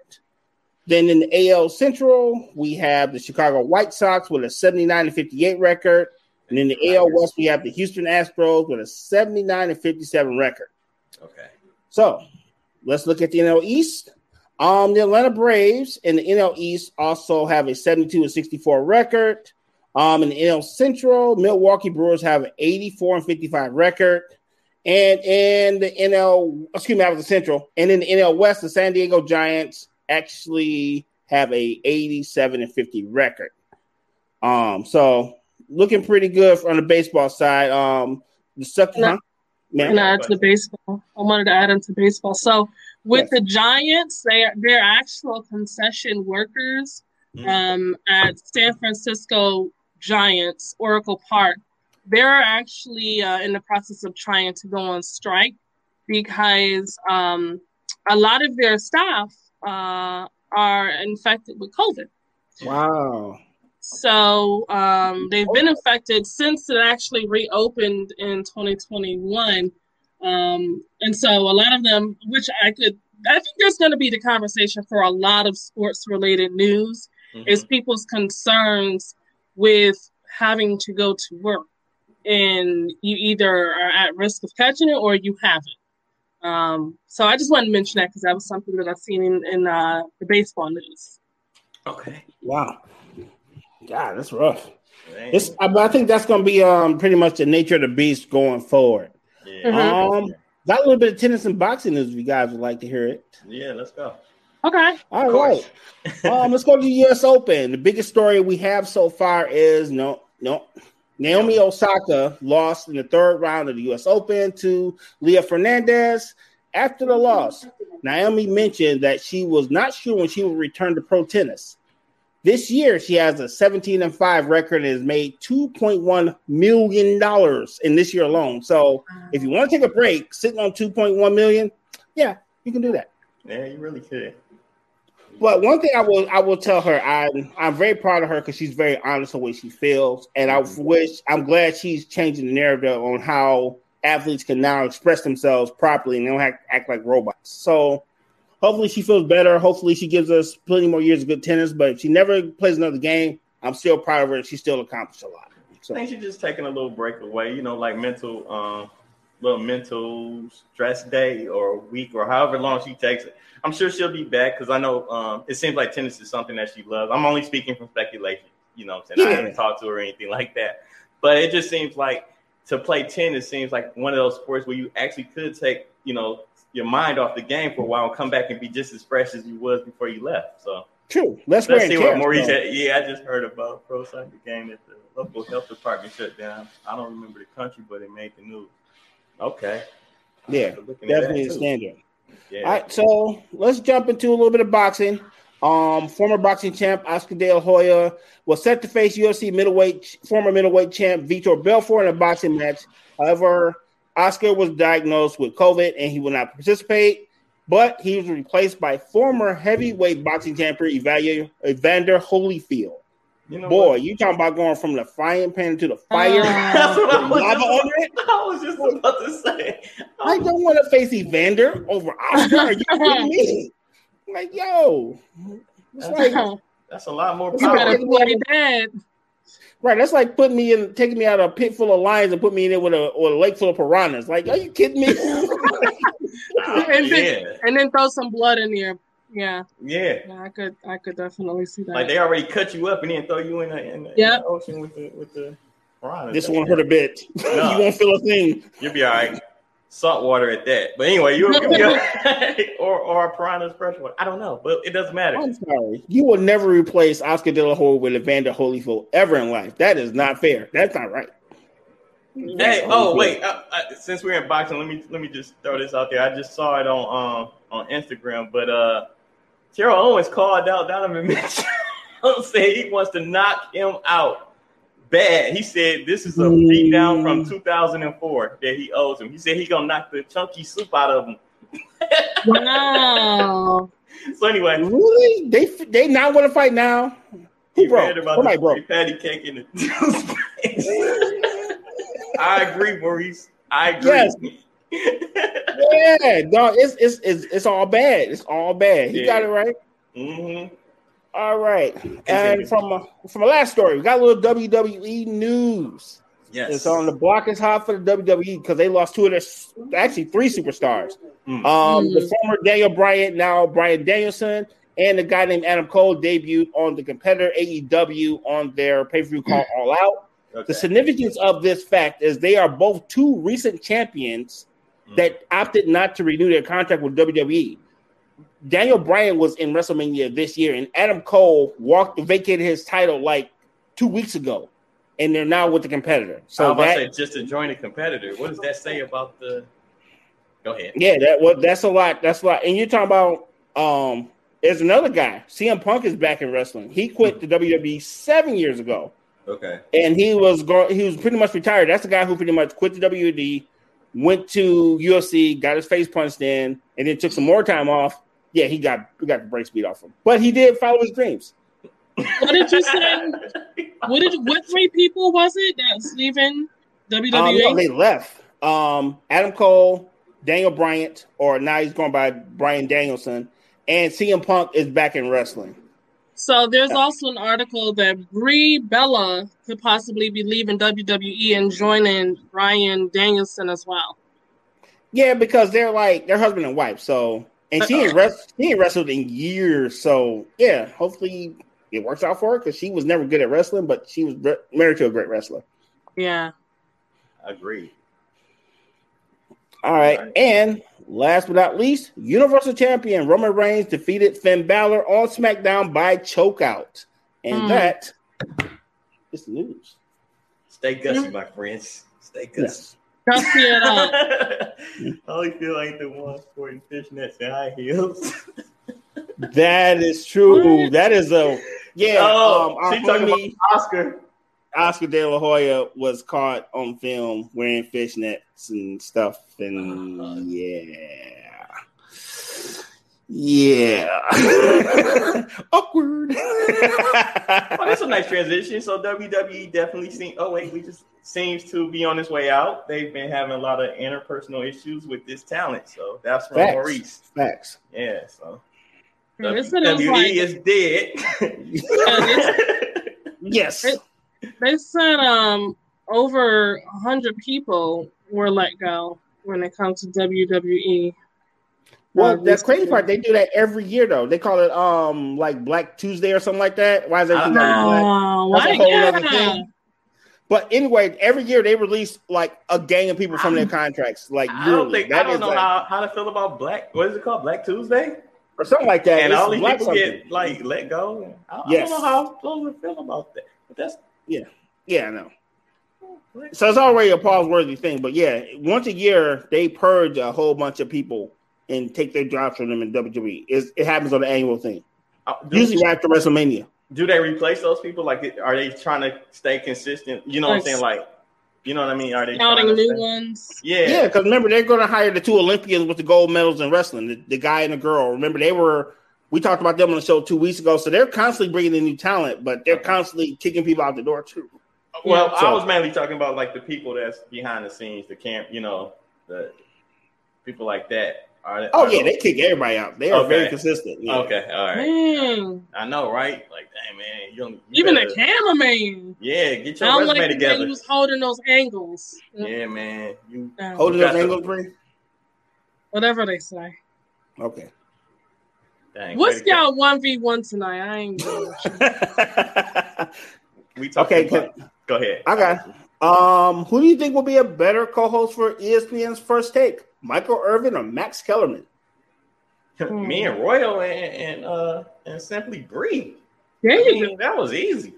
Then in the AL Central, we have the Chicago White Sox with a 79 and 58 record. And in the AL West, we have the Houston Astros with a 79 and 57 record. Okay. So let's look at the NL East. Um, the Atlanta Braves in the NL East also have a 72 and 64 record. Um, in the NL Central, Milwaukee Brewers have an 84 and 55 record. And in the NL, excuse me, out of the Central, and in the NL West, the San Diego Giants actually have a 87 and 50 record. Um, so looking pretty good on the baseball side. Um, the second, No. huh? and add to baseball. I wanted to add into baseball. So with yes. the Giants, they are they're actual concession workers mm-hmm. um, at San Francisco Giants Oracle Park. They're actually uh, in the process of trying to go on strike because um, a lot of their staff uh, are infected with COVID. Wow. So um, they've been infected since it actually reopened in 2021. Um, and so a lot of them, which I could, I think there's going to be the conversation for a lot of sports related news, mm-hmm. is people's concerns with having to go to work. And you either are at risk of catching it or you haven't. Um, so I just wanted to mention that because that was something that I've seen in, in uh, the baseball news. Okay. Wow. God, that's rough. It's, I, I, think that's going to be um pretty much the nature of the beast going forward. Yeah. Mm-hmm. Um, got a little bit of tennis and boxing news. If you guys would like to hear it. Yeah, let's go. Okay. All right. um, *laughs* let's go to the U.S. Open. The biggest story we have so far is no, no. Naomi Osaka lost in the third round of the U.S. Open to Leylah Fernandez. After the loss, Naomi mentioned that she was not sure when she would return to pro tennis. This year, she has a 17 and 5 record and has made $2.1 million in this year alone. So if you want to take a break, sitting on 2.1 million, yeah, you can do that. Yeah, you really could. But one thing I will I will tell her, I'm I'm very proud of her because she's very honest on what she feels. And I mm-hmm. wish I'm glad she's changing the narrative on how athletes can now express themselves properly and they don't act, act like robots. So hopefully she feels better. Hopefully she gives us plenty more years of good tennis. But if she never plays another game, I'm still proud of her. She still accomplished a lot. So. I think she's just taking a little break away, you know, like mental, um, little mental stress day or week or however long she takes it. I'm sure she'll be back because I know um, it seems like tennis is something that she loves. I'm only speaking from speculation, you know, I'm saying yeah. I haven't talked to her or anything like that. But it just seems like to play tennis seems like one of those sports where you actually could take, you know, your mind off the game for a while and come back and be just as fresh as you was before you left. So true. Let's, let's see what Maurice had. Yeah, I just heard about pro soccer game that the local health department shut down. I don't remember the country, but it made the news. Okay. Yeah, definitely a standard. Yeah. All right, so let's jump into a little bit of boxing. Um, former boxing champ Oscar De La Hoya was set to face UFC middleweight former middleweight champ Vitor Belfort in a boxing match. However, Oscar was diagnosed with COVID and he will not participate, but he was replaced by former heavyweight boxing champion Evander Holyfield. You know Boy, what? you talking about going from the frying pan to the fire? *laughs* Uh, that's what I was, just, *laughs* I was just about to say. I don't want to face Evander over Oscar. Are you kidding me? *laughs* Like, yo, it's that's, like that's a lot more power. You better play Right, that's like putting me in, taking me out of a pit full of lions and putting me in there with a, with a lake full of piranhas. Like, are you kidding me? oh, *laughs* and, yeah. then, and then throw some blood in there. Yeah. yeah. Yeah. I could I could definitely see that. Like they already cut you up and then throw you in the, in the, yep. in the ocean with the with the piranhas. This won't hurt a bit. No. *laughs* you won't feel a thing. You'll be all right salt water at that. But anyway, you, you *laughs* *laughs* or or piranha's fresh water. I don't know, but it doesn't matter. I'm sorry. You will never replace Oscar De La Hoya with Evander Holyfield ever in life. That is not fair. That's not right. Hey, oh wait. Uh, uh, since we're in boxing, let me let me just throw this out there. I just saw it on um on Instagram, but uh, Terrell Owens called out Donovan Mitchell, *laughs* saying he wants to knock him out bad. He said this is a beat down from 2004 that he owes him. He said he gonna knock the chunky soup out of him. wow. *laughs* so anyway, really, they they not want to fight now. Who broke? Somebody broke. Patty cake in the *laughs* I agree, Maurice. I agree. Yes. *laughs* yeah, no, it's, it's it's it's all bad. It's all bad. He yeah. got it right. Mm-hmm. All right, and from a, from a last story, we got a little WWE news. Yes, it's on the block is hot for the WWE because they lost two of their actually three superstars. Mm. Um, mm. the former Daniel Bryan, now Bryan Danielson, and the guy named Adam Cole debuted on the competitor AEW on their pay per view called All Out. Okay. The significance of this fact is they are both two recent champions mm. that opted not to renew their contract with WWE. Daniel Bryan was in WrestleMania this year, and Adam Cole walked vacated his title like two weeks ago, and they're now with the competitor. So that say just to join a competitor. What does that say about the? Go ahead. yeah, that what that's a lot. That's a lot. And you're talking about um, there's another guy. CM Punk is back in wrestling. He quit the WWE seven years ago. Okay. and he was going. He was pretty much retired. That's the guy who pretty much quit the WWE, went to UFC, got his face punched in, and then took some more time off. Yeah, he got he got the brakes beat off him, but he did follow his dreams. What did you say? What did what three people was it that's leaving Um, WWE? no, they left. Um, Adam Cole, Daniel Bryant, or now he's going by Bryan Danielson, and CM Punk is back in wrestling. so there's also an article that Brie Bella could possibly be leaving WWE and joining Ryan Danielson as well. Yeah, because they're like they're husband and wife. So, and she ain't rest, she ain't wrestled in years. So, yeah, hopefully it works out for her because she was never good at wrestling, but she was re- married to a great wrestler. Yeah. Agreed. All right, All right. and last but not least, Universal Champion Roman Reigns defeated Finn Balor on SmackDown by chokeout, and Hmm. that is the news. Stay gussy, my friends. Stay gussy. Yes. Dusty it up. *laughs* I only feel like the one sporting fishnets and high heels. *laughs* That is true. What? That is a yeah. oh, um, our she talking about homie Oscar. Oscar De La Hoya was caught on film wearing fishnets and stuff, and Uh-huh. yeah, yeah, *laughs* awkward. *laughs* Oh, that's a nice transition. So WWE definitely seems. Oh wait, we just seems to be on its way out. They've been having a lot of interpersonal issues with this talent. So that's from Facts. Maurice. Facts. Yeah. So Yeah, they said it was WWE like- is dead. *laughs* Yes. It- They said um over a hundred people were let go when it comes to. WWE. Well, that's crazy part. They do that every year, though. They call it um like Black Tuesday or something like that. Why is everything I- always? No, That's a why? whole other thing. But anyway, every year they release like a gang of people from their contracts, like I don't yearly. think I don't know like- how, how to feel about Black. What is it called? Black Tuesday. or something like that. and It's all these black people something. get like let go. I, I don't know how close to feel about that. But that's yeah, Yeah, I know. So it's already a pause worthy thing, but yeah, once a year they purge a whole bunch of people and take their jobs from them in WWE. It's, it happens on an annual thing, uh, do, usually after WrestleMania. do they replace those people? Like, are they trying to stay consistent? You know what I'm saying? Like, you know what I mean? Are they Counting new stay- ones. Yeah. Yeah, because remember they're going to hire the two Olympians with the gold medals in wrestling, the, the guy and the girl. Remember they were we talked about them on the show two weeks ago, so they're constantly bringing in new talent, but they're constantly kicking people out the door too. Well, Yeah, so- I was mainly talking about like the people that's behind the scenes, the camp, you know, the people like that. Are, Oh are yeah, those- they kick everybody out. They are Okay. very consistent. Yeah. Okay, all right. Dang. I know, right? Like, dang man, you don't you Even better- the cameraman. Yeah, get I your don't resume like the way together. he was holding those angles. Yeah, man. You Yeah. Holding those angles, Bree? Whatever they say. Okay. dang. What's way to go. y'all one v one tonight? I ain't doing. *laughs* We talking okay, about- Go ahead. Okay. Um, who do you think will be a better co-host for ESPN's First Take? Michael Irvin or Max Kellerman? *laughs* Me and Royal and, and uh and simply Bree. There I you go. mean, that was easy.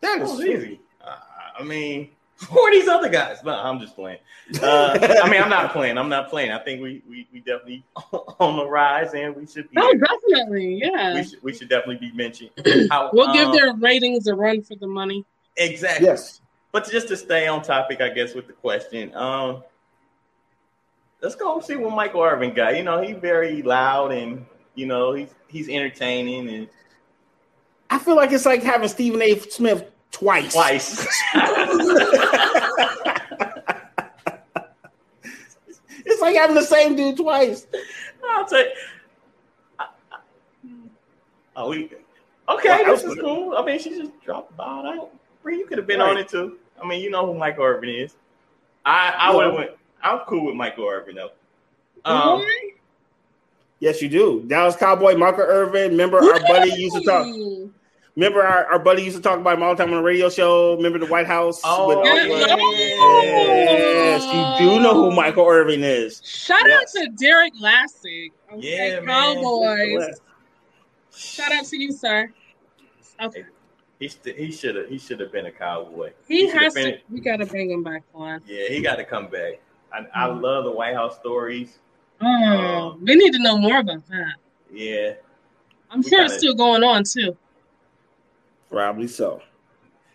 That That is was true. easy. Uh, I mean, *laughs* who are these other guys? No, I'm just playing. Uh, I mean, I'm not playing. I'm not playing. I think we we, we definitely *laughs* on the rise, and we should be. Oh, definitely. Yeah. we should we should definitely be mentioned. *clears throat* How, We'll give um, their ratings a run for the money. exactly. Yes. But just to stay on topic, I guess with the question, um, let's go see what Michael Irvin got. You know, he's very loud and you know he's he's entertaining and I feel like it's like having Stephen A. Smith twice. twice. *laughs* It's like having the same dude twice. I'll take. Oh, we okay. Well, this is cool. I mean, she just dropped bowed out. Bree, you could have been Right. on it too. I mean, you know who Michael Irvin is. I I would have went. I'm cool with Michael Irvin though. Um, Really? Yes, you do. Dallas Cowboy, Michael Irvin. Remember our buddy used to talk. Remember our, our buddy used to talk about him all the time on the radio show. Remember the White House? Oh, with- yeah. yes, you do know who Michael Irvin is. Shout Yes. out to Derek Lassig. Okay, Yeah, man. Cowboys. Shout out to you, sir. Okay. He st- he should have he should have been a cowboy. He shoulda has to. been- We gotta bring him back on. Yeah, he got to come back. I, I love the White House stories. Oh, we need to know more about that. Yeah, I'm We sure it's gotta- still going on too. Probably so.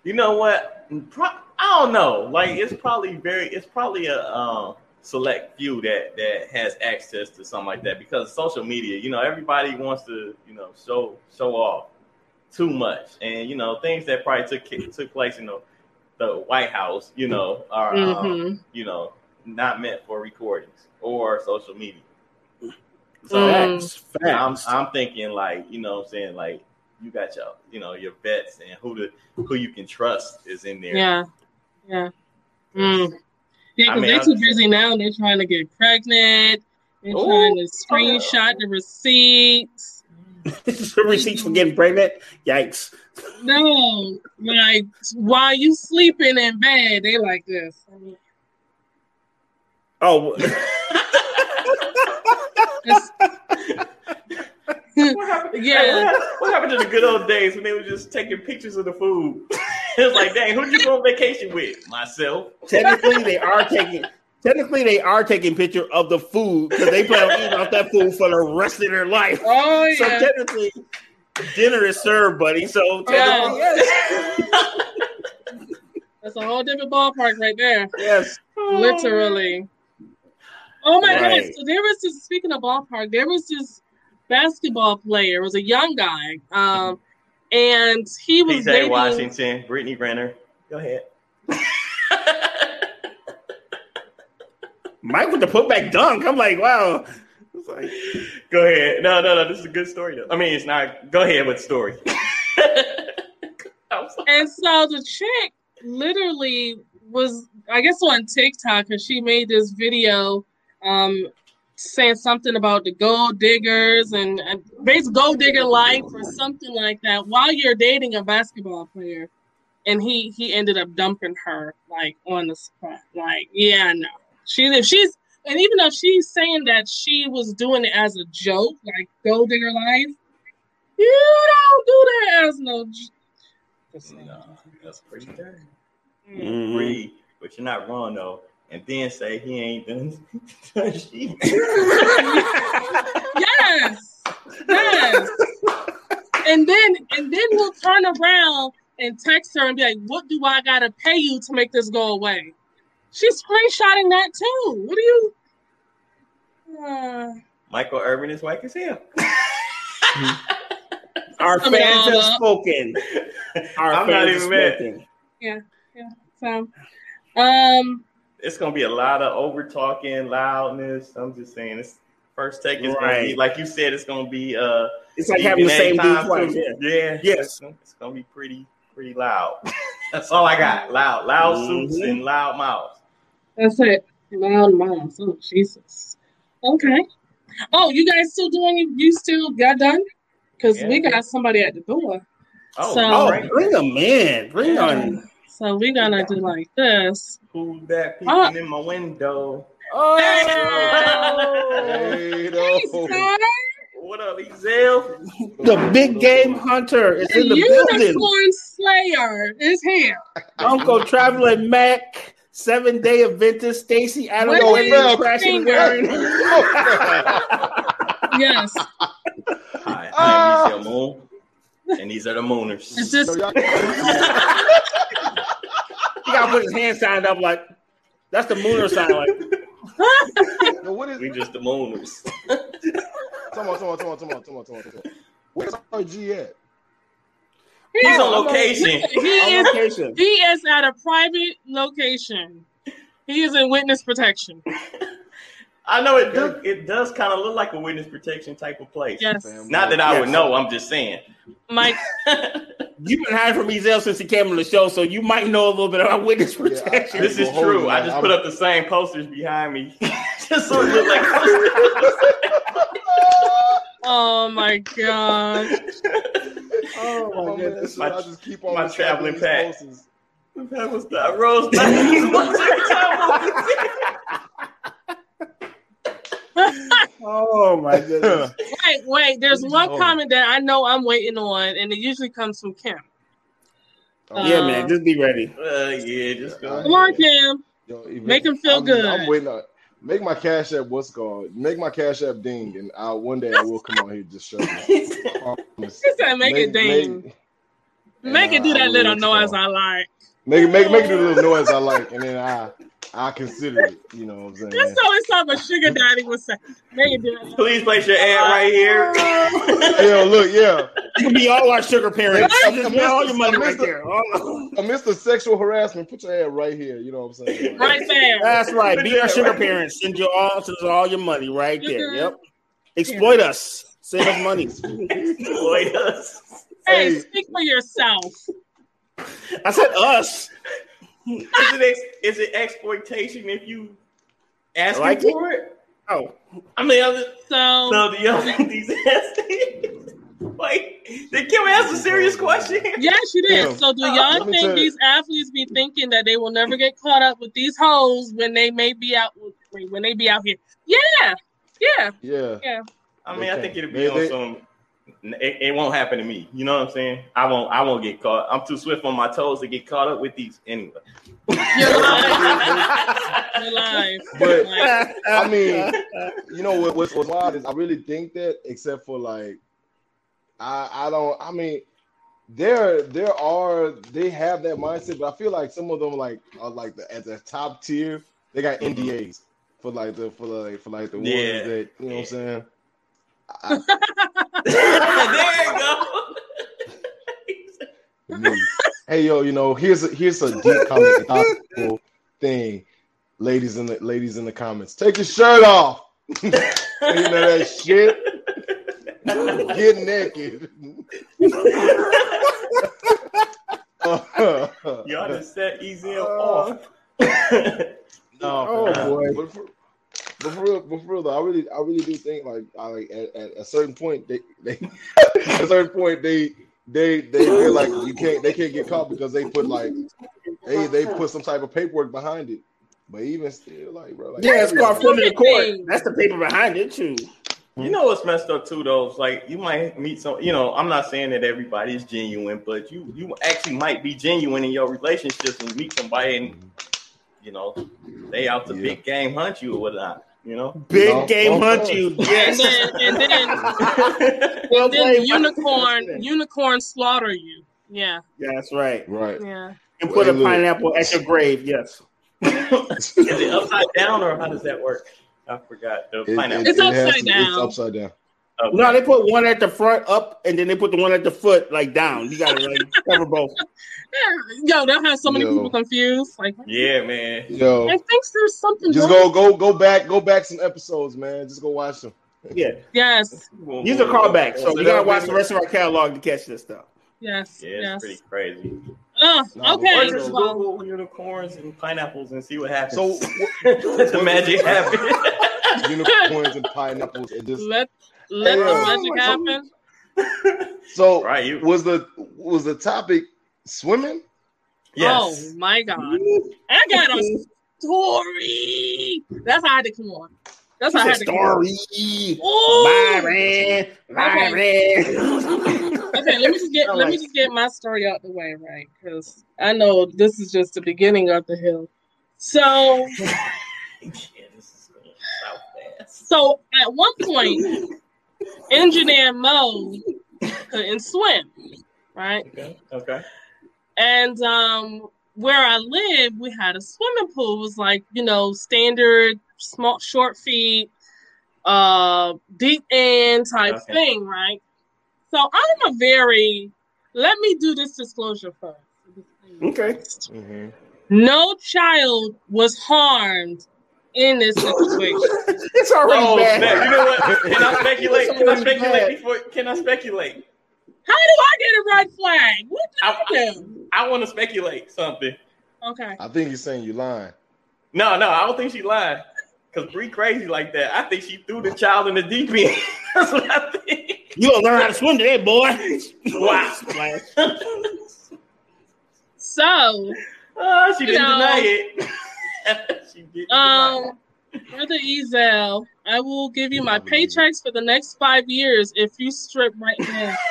you know what? Pro- I don't know. Like it's probably very it's probably a um, select few that that has access to something like that because of social media. You know, everybody wants to you know show show off too much, and you know things that probably took took place in the the White House. You know, are um, hmm you know not meant for recordings or social media. So Mm. Facts. I'm I'm thinking like you know what I'm saying like you got your you know your vets and who the who you can trust is in there. Yeah, yeah, mm. yeah. I Because mean, they're I'm too busy now. They're trying to get pregnant. They're Ooh. trying to screenshot the receipts. *laughs* The receipts for getting pregnant. Yikes. No, like while you sleeping in bed, they like this. Oh, *laughs* What happened? Yeah. What, happened to the good old days when they were just taking pictures of the food? *laughs* it's like, dang, who'd you go on vacation with? Myself. technically they are taking. Technically, they are taking picture of the food because they plan on eating off that food for the rest of their life. oh yeah. So technically, dinner is served, buddy. So technically, yes, *laughs* That's a whole different ballpark right there. yes. Literally. Oh my Right. god! So there was this. Speaking of ballpark, there was this basketball player. It was a young guy, um, and he was PJ dating. Washington, Brittany Renner. Go ahead. *laughs* Mike with the putback dunk. I'm like, wow. Like, Go ahead. No, no, no. This is a good story. Though. I mean, it's not. Go ahead with the story. *laughs* And so the chick literally was, I guess, on TikTok because she made this video um, saying something about the gold diggers and, and basically gold digger life or something like that while you're dating a basketball player. And he he ended up dumping her like on the spot. Like, yeah, no. She if she's and even though she's saying that she was doing it as a joke, like gold digger life, you don't do that as no. j- Just that's pretty dirty. Mm. mhm. Free, but you're not wrong though. And then say he ain't done. *laughs* she, Yes, yes. And then and then we'll turn around and text her and be like, "What do I gotta pay you to make this go away?" She's screenshotting that too. What do you? Uh, Michael Irvin is white as hell. *laughs* Our I mean, fans have uh, spoken. *laughs* Our I'm fans not have even mad. yeah. so, um, It's gonna be a lot of over talking, loudness. I'm just saying, it's first take is gonna be like you said. It's gonna be uh, It's like having the same dude time, twice. Yeah. Yeah, Yes. It's gonna, it's gonna be pretty pretty loud. *laughs* That's all I got. Loud, loud suits Mhm. and loud mouths. that's it. Loud mouth. Oh Jesus. Okay. Oh, you guys still doing? You still got done? Because we Yeah. got somebody at the door. Oh, So- Oh, great. bring them in. Bring on. So we're gonna do like this. Who's that peeking Oh. in my window? Oh, Hey, Hey, What up, Ezel? the big game hunter is The in the building. unicorn slayer is here. Uncle Traveling Mac, seven day Adventist, Stacy. I don't Wait, know wait, what wait. crashing Finger. wearing. *laughs* Yes. Hi, I'm uh. Ezel Moon, and these are the Mooners. Is this So y'all- *laughs* *laughs* He got to put his hand signed up like that's the mooner sign. Like *laughs* no, what is we just the Mooners. Come on, come on, come on, come on, come on, come on, come on. Where's RG at? He's on location. He on is location. he is at a private location. He is in witness protection. I know it do, it does kind of look like a witness protection type of place. Yes. Not that I would know. I'm just saying. Mike, You've been hiding from Ezel since he came on the show, so you might know a little bit about witness I- protection. this is will true. I just I'm- put up the same posters behind me, *laughs* just so it look like. *laughs* oh my god. oh Oh, my oh man, goodness. so I just keep on my traveling these pack. posters. that was the rose. *laughs* Oh my goodness. *laughs* Wait, wait. There's one Oh. comment that I know I'm waiting on, and it usually comes from Kim. yeah, man, just be ready. Uh, yeah, just go. Come on, Cam. Yo, Make him feel I'm, good. I'm waiting on. Make my cash app what's called. Make my cash app ding, and I one day I will come on here just show you. *laughs* I. He said, "Make it ding. Make, Make it do I that will little noise. I like." make it make make it do the little noise I like, and then I I consider it. You know what I'm saying? That's always something a sugar daddy would say. Make it do that. Please place your ad right here. *laughs* Yo, look, yeah. You can be all our sugar parents. Hey, Just spend all your money Mr. right there. Oh, Amidst the sexual harassment, put your ad right here. You know what I'm saying? *laughs* Right there. That's right. Be our sugar parents. Send you all send all your money right there. Mm-hmm. Yep. Exploit us. Send us money. Exploit us. Hey, Hey. speak for yourself. I said us. Is it it exploitation if you asking Like for it? Oh, I mean, other, So, so do y'all think these *laughs* Wait, did Kim ask a serious question? yeah, she did. Yeah. So, do oh. Let y'all me think these athletes be thinking that they will never get caught up with these hoes when they may be out when they be out here? Yeah, yeah. Yeah. I mean, I think it'll be They- on they- some. It, it won't happen to me. You know what I'm saying? I won't. I won't get caught. I'm too swift on my toes to get caught up with these anyway. You're lying. *laughs* You're lying. But I mean, you know what, what's, what's wild is I really think that, except for like, I I don't. I mean, there there are they have that mindset, but I feel like some of them like are like the at the top tier. They got NDAs for like the for like for like the Yeah. ones that you know what I'm saying. *laughs* there you go. *laughs* Hey yo, you know, here's a here's a deep comment thing, ladies in the ladies in the comments. Take your shirt off. *laughs* you know that shit. Get naked. Y'all just set Ezel off. *laughs* No, Oh, man. boy. But for, real, but for real though, I really, I really do think like, I like at, at a certain point, they, they, *laughs* at a certain point, they, they, they feel like you can't, they can't get caught because they put like, they, they put some type of paperwork behind it. But even still, like, bro, like, yeah, it's called front of the court. That's the paper behind it too. You know what's messed up too, though? It's like you might meet some. You know, I'm not saying that everybody's genuine, but you you actually might be genuine in your relationships and meet somebody, and you know, they out to Yeah. big game hunt you or whatnot. You know. Big No, game of hunt course. you. and Yes. then and then Well *laughs* and then the unicorn unicorn slaughter you. Yeah, Yeah, that's right. right. yeah. And put a look. pineapple at your grave. Yes. Is it upside down or how does that work? I forgot. The It- pineapple. It's has upside to- down. It's upside down. Okay. No, they put one at the front up, and then they put the one at the foot like down. You gotta like *laughs* cover both. Yo, that has so many Yo. people confused. Like, Yeah, man. Yo, I think there's something. just wrong. go, go, go back, go back some episodes, man. Just go watch them. Yeah, Yes, these are callbacks, so you gotta watch the rest of our catalog to catch this stuff. yes, Yeah, it's yes. pretty crazy. Ugh, Nah, Or okay, just well, Google unicorns and pineapples and see what happens. So *laughs* let the magic happen. *laughs* unicorns and pineapples. and just let let the magic happen. so *laughs* right, you. was the was the topic swimming? Yes. Oh my god, *laughs* I got a story. That's how I had to come on. That's how I had to come on. Story. Ooh. Byron. Byron. Okay, let me just get let me just get my story out the way, right? Because I know this is just the beginning of the hill. So, *laughs* yeah, this is going south fast. so at one point, engineer Mo couldn't swim, right? Okay. Okay. And um, where I live, we had a swimming pool. It was like you know standard, small, short feet, uh, deep end type Okay. thing, right? So I'm a very. Let me do this disclosure first. Okay. Mm-hmm. No child was harmed in this situation. *laughs* It's already Oh, bad. snap. You know what? Can I *laughs* speculate? Can I speculate bad. before? Can I speculate? How do I get a red flag? What I, I do? I, want to speculate something. Okay. I think he's saying you lying. No, no, I don't think she lied. Cause Bree crazy like that. I think she threw the child in the deep end. *laughs* That's what I think. You gonna learn how to swim today, boy. Wow. Splash. So, Oh, she didn't know, deny it. *laughs* she didn't um, Brother Ezel, I will give you my paychecks for the next five years if you strip right now. *laughs*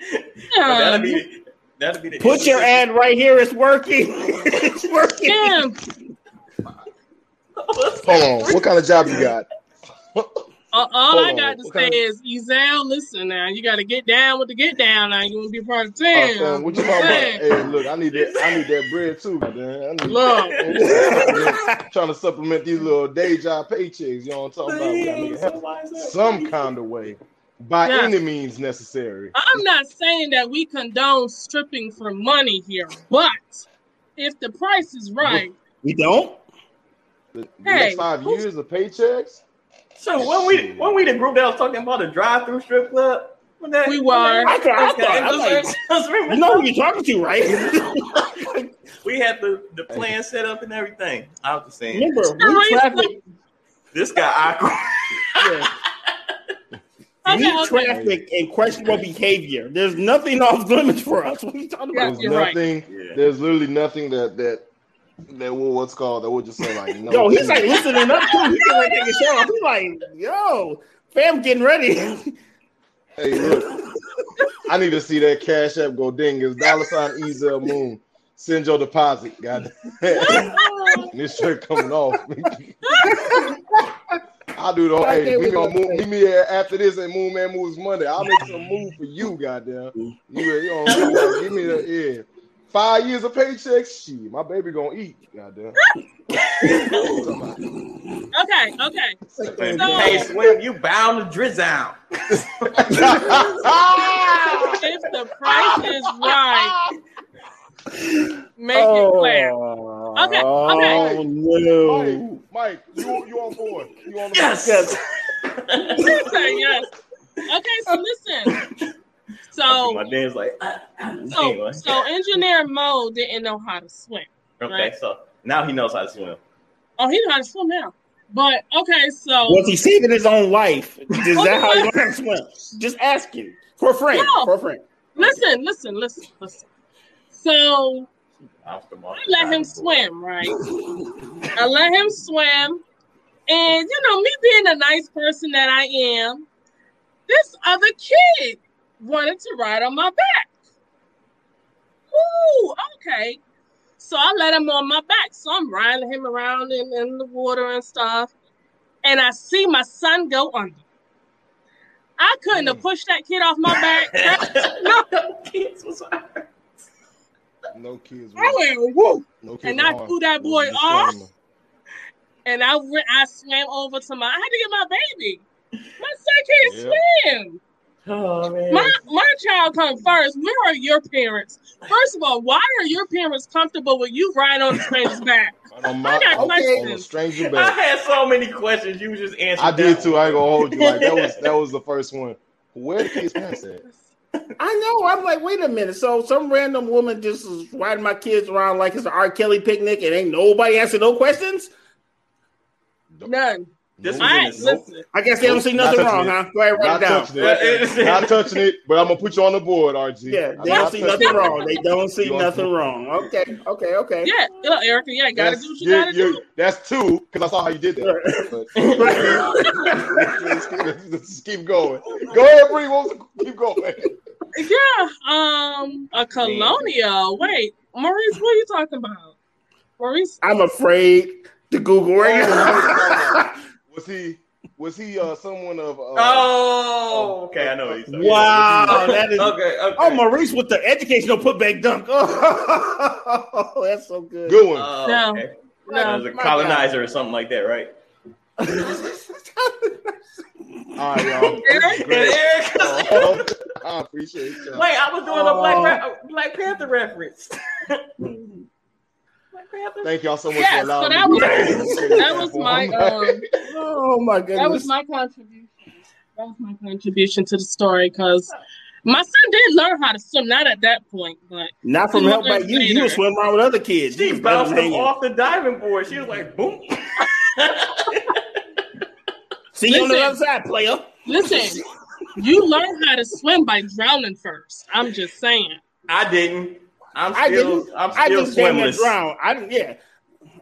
it. That'll be that'll be the Put your ad right here. It's working. *laughs* it's working. Damn. Hold on. What kind of job you got? Uh, all Hold I on. got to What say kind of- is, Ezel, listen now. You got to get down with the get down now. You want to be part of the Uh, team. son, what you talking about? Hey, Hey, look, I need that. I need that bread too, man. I need *laughs* Look, *laughs* trying to supplement these little day job paychecks. You know what I'm talking about? We gotta make it happen some kind of way, by Yeah. any means necessary. I'm not saying that we condone stripping for money here, but if the price is right, We don't. The, the Hey, next five years of paychecks. So when we when we the group that was talking about the drive-through strip club, that, We were. that- I thought- I okay, thought- I'm like, just You know who you're talking to, right? *laughs* we had the the plan set up and everything. I was just saying, Remember, we traffic. this guy awkward. Yeah. *laughs* Okay, we okay. traffic and questionable behavior. There's nothing off limits for us. What are you talking about? There's you're right. nothing. Yeah. There's literally nothing that that that will what's called that would just say like no. Yo, he's like listening up too. He's like taking a shower. He's like, yo, fam, getting ready. hey, look, I need to see that cash app go ding. It's dollar sign Ezel Moon. Send your deposit. God, this shirt coming off. *laughs* I'll do the whole. Hey, meet me, on meet me after this at Moon Man Moves Monday. I'll make some move for you, goddamn. You, you know, give me the yeah. Five years of paychecks, shit. My baby gonna eat, goddamn. Okay, okay. So- hey, swim, you bound to drizzle. If the price is right, make it clear. Oh, okay, okay. Oh no. Mike, Mike, you you on board? You on the Yes. Yes. *laughs* Yes. Okay, so listen. So, my dad's like, ah, ah. so, anyway. so engineer Mo didn't know how to swim. okay, right. so now he knows how to swim. Oh, he knows how to swim now. But okay, so Was he saving his own life? *laughs* Is that how he learned to swim? Just asking for a friend. No. For a friend. listen, listen, listen, listen. So Off the mark. I let him swim, right? I let him swim. And you know, me being a nice person that I am, this other kid wanted to ride on my back. Ooh, okay. So I let him on my back. So I'm riding him around in, in the water and stuff. And I see my son go under. I couldn't have mm. pushed that kid off my back. *laughs* no, Kids was hurt. No kids. I went whoop. No kids And I harm. threw that boy off. and I went, I swam over to my. I had to get my baby. My son can't Yeah. swim. Oh man. My my child come first. Where are your parents? First of all, why are your parents comfortable with you riding on the stranger's back? *laughs* On my, I got on- on a questions. stranger I had so many questions. You just answered. I did that too. one. I ain't gonna hold you. Like that was *laughs* that was the first one. Where the kids parents at? I know. I'm like, wait a minute. So some random woman just is riding my kids around like it's an R. Kelly picnic and ain't nobody answering no questions? None. This No, was All in right, the note. listen. I guess they don't see nothing touching wrong, it. huh? Go ahead, write Not it down. touching it. Not touching it. But I'm gonna put you on the board, RG. Yeah, they don't see nothing wrong. They don't see nothing wrong. Okay, okay, okay. Yeah, look, Erica. Yeah, gotta That's- do what you yeah, gotta yeah, do. That's two because I saw how you did that. But let's, keep, let's just keep going. Go ahead, Bree. What was the- Keep going. Yeah. Um, a colonial. Wait, Maurice, what are you talking about? Maurice, I'm afraid to Google right now. Was he? Was he uh, someone of? Uh, Oh, okay. I know. What he's talking wow, that is. *laughs* Okay. Okay. Oh, Maurice with the educational putback dunk. *laughs* Oh, that's so good. Good one. No. okay. no. That was a my colonizer or something like that, right? *laughs* All right, y'all. Eric? Eric- Oh, I appreciate y'all. Wait, I was doing a Black. Ra- Black Panther reference. Black Panther. Thank y'all so much Yes, for allowing so that to was- *laughs* that was my um Oh my goodness. that was my contribution. That was my contribution to the story because my son did learn how to swim, not at that point, but Not from help by you. You later. were swimming around with other kids. She You was bounced him off the diving board. She was like, boom. See you on the other side, player. listen, *laughs* you learn how to swim by drowning first. I'm just saying. I didn't. I'm still. didn't. I'm I still just damn near swimless. drowned. I. Yeah,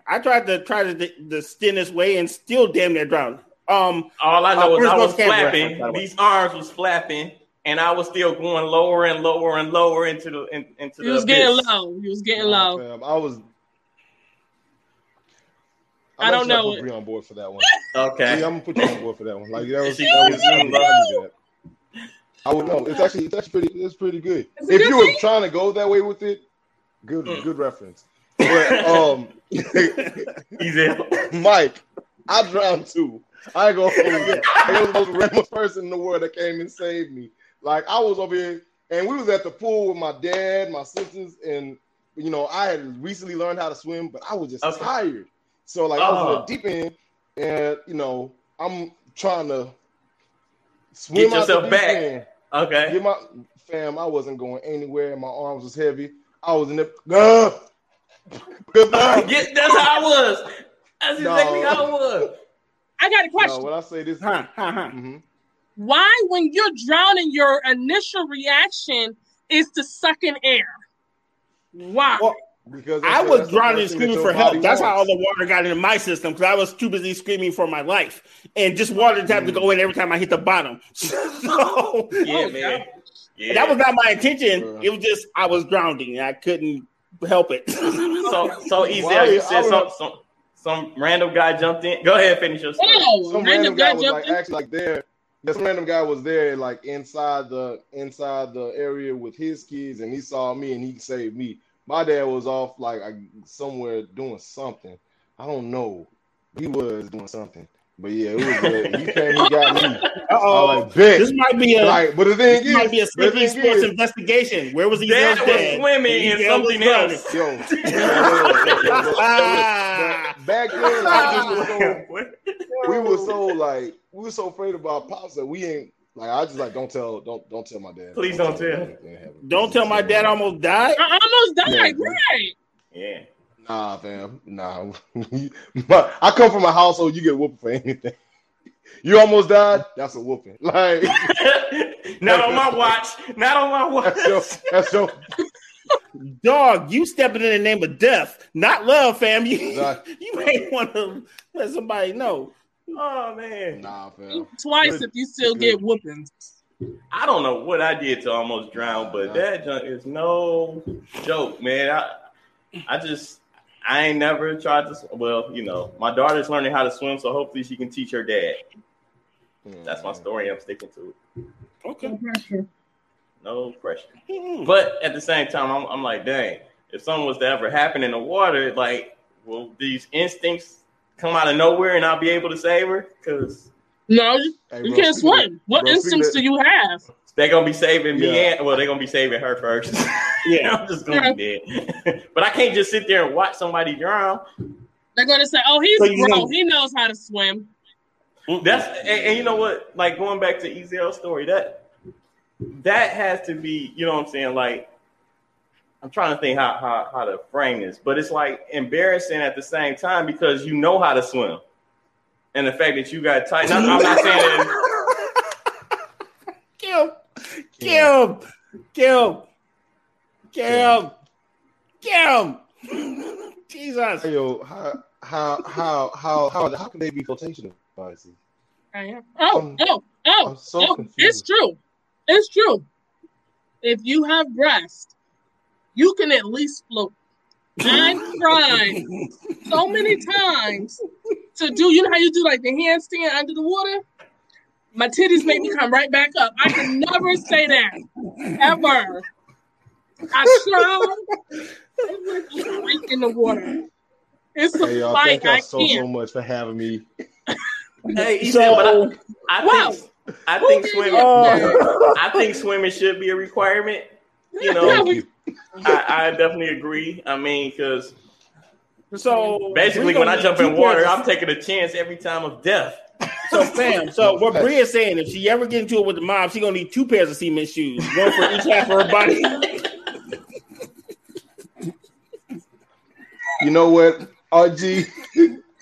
I tried to try to the, the steerless way and still damn near drowned. Um, All I know Uh, is I was Willis flapping. reference, by the way. These arms was flapping, and I was still going lower and lower and lower into the in, into He the was getting low. He was getting Nah, low. fam, I was. I don't I'm actually know gonna it. On board for that one. *laughs* Okay. Yeah, I'm gonna put you on board for that one. Like that was, She- that was, she I was would argue that. I would know. It's actually, it's actually pretty, it's pretty good. It's If good you were trying to go that way with it, good, Mm. good reference. *laughs* But um, *laughs* Easy. *laughs* Mike, I drowned too. I ain't gonna hold you. I was the most random person in the world that came and saved me. Like I was over here, and we was at the pool with my dad, my sisters, and you know I had recently learned how to swim, but I was just Okay. tired. So like I was in the deep end, and you know I'm trying to swim Get out the yourself back. end. Okay. Get my fam. I wasn't going anywhere. My arms was heavy. I was in the. Uh, goodbye. *laughs* Get, that's how I was. That's No. exactly how I was. I got a No, question. when I say this, Huh, huh, huh. Mhm. Why, when you're drowning, your initial reaction is to suck in air? Why? Well, because I that's- was drowning and first screaming for help. body That's how all the water got into my system because I was too busy screaming for my life, and just water just happened to go mm. in every time I hit the bottom. *laughs* so Yeah, Oh, man. Yeah. that was not my intention. Bruh. It was just I was drowning. I couldn't help it. so so *laughs* easy. Why- you said some, some some random guy jumped in. Go ahead, finish your story. Oh, Some random random guy guy was jumped like in. actually like there. Yeah, some random guy was there, like inside the inside the area with his kids, and he saw me and he saved me. My dad was off like somewhere doing something. I don't know. He was doing something, but yeah, it was good. He came, he got me. *laughs* Uh-oh. was like, bet. This might be a Like, but the thing this might be a is, slippery sports is, investigation. Where was he? Dad was swimming in something else. yo, yo, *laughs* *laughs* back then, like, we were so we were so like we were so afraid about pops that we ain't like I just like don't tell don't don't tell my dad. Please don't tell. anything happened. Don't tell my dad almost died. I almost died. Yeah. Right. Yeah. Nah, fam. Nah. *laughs* but I come from a household you get whooped for anything. You almost died. That's a whooping. *laughs* Like *laughs* Not on my watch. Not on my watch. that's your that's your Dog, you stepping in the name of death, not love, fam. You, Nah. you may want to let somebody know. Oh man. nah, fam. Twice Good. if you still Good. get whoopings. I don't know what I did to almost drown, but that junk is no joke, man. I I just I ain't never tried to. Well, you know, my daughter's learning how to swim, so hopefully she can teach her dad. That's my story. I'm sticking to it. Okay. No pressure. Hmm. But at the same time, I'm, I'm like, dang, if something was to ever happen in the water, like, will these instincts come out of nowhere and I'll be able to save her? Because No, you, Hey, you can't speaking of- swim. What bro, instincts do you have? they're gonna be saving me Yeah. and well, they're gonna be saving her first. *laughs* Yeah. I'm just gonna be dead. *laughs* but I can't just sit there and watch somebody drown. They're gonna say, "Oh, he's So grown. know- He knows how to swim." Mm, that's and, and you know what? Like going back to Ezel's story, that that has to be, you know what I'm saying? Like I'm trying to think how, how how to frame this, but it's like embarrassing at the same time because you know how to swim. And the fact that you got tight. I'm, I'm not saying that *laughs* Kim, Kim, Kim, Kim, Kim. *laughs* Jesus. Hey, yo, how how how how how how can they be flotation devices? I am. Oh, Um, oh, oh, I'm so oh! It's true. It's true. If you have breast, you can at least float. I've tried *laughs* so many times to do. You know how you do like the handstand under the water? My titties make me come right back up. I can never say that ever. I tried. It was right in the water. It's a Hey, y'all, fight. thank y'all I so can't. so much for having me. Hey, Ezel, So, but I, I Wow. think I think swimming Oh. I think swimming should be a requirement. You know, we- I, I definitely agree. I mean, because so basically, when I jump in water, pairs- I'm taking a chance every time of death. So, fam, so what Bria is saying, if she ever get into it with the mob, she gonna need two pairs of cement shoes, one for each half of her body. *laughs* You know what, RG?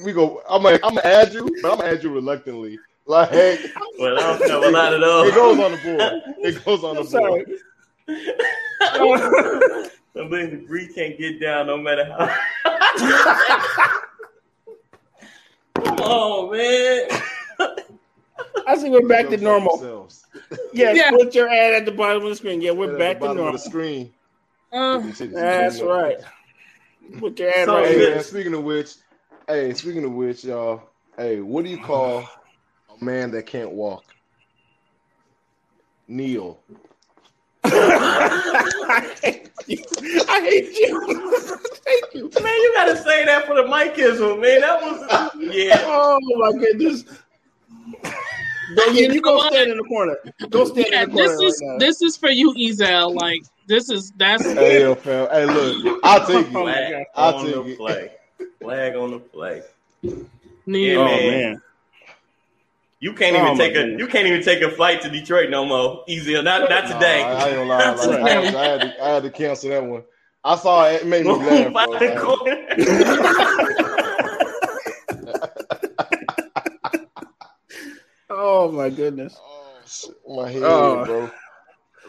we go. I'm gonna I'm gonna add you, but I'm gonna add you reluctantly. Like it But I don't know a lot of those. It goes on the board. It goes on the I'm sorry. board. *laughs* I believe the Bree can't get down no matter how. *laughs* Come on, man. *laughs* I see we're back to normal. themselves. Yes, Yeah. put your ad at the bottom of the screen. Yeah, we're the back to bottom of normal. the screen. Uh, That's right. Put your ad So right Hey man, speaking of which, hey, speaking of which, y'all, hey, what do you call a man that can't walk? Neil. I hate you. I hate you. Thank you. Man, you gotta say that for the Mikeism, man. That was yeah. Oh my goodness. Go, yeah, you go stand in the corner. Go stand yeah, in the corner this is right this is for you, Ezel. Like this is that's Hey, yo, fam. Hey, look, I'll take Oh, it. my Flag God. I'll on take the it. play. Flag on the play. Neil. Oh man. man. You can't Oh, even my take a goodness. you can't even take a flight to Detroit no more. Easy, not not Nah, today. I, I ain't gonna. Like, I, had to, I, had to, I had to cancel that one. I saw it, it made me *laughs* laugh. By Bro. the Like. *laughs* Oh my goodness. oh, shit, my head, Oh. bro.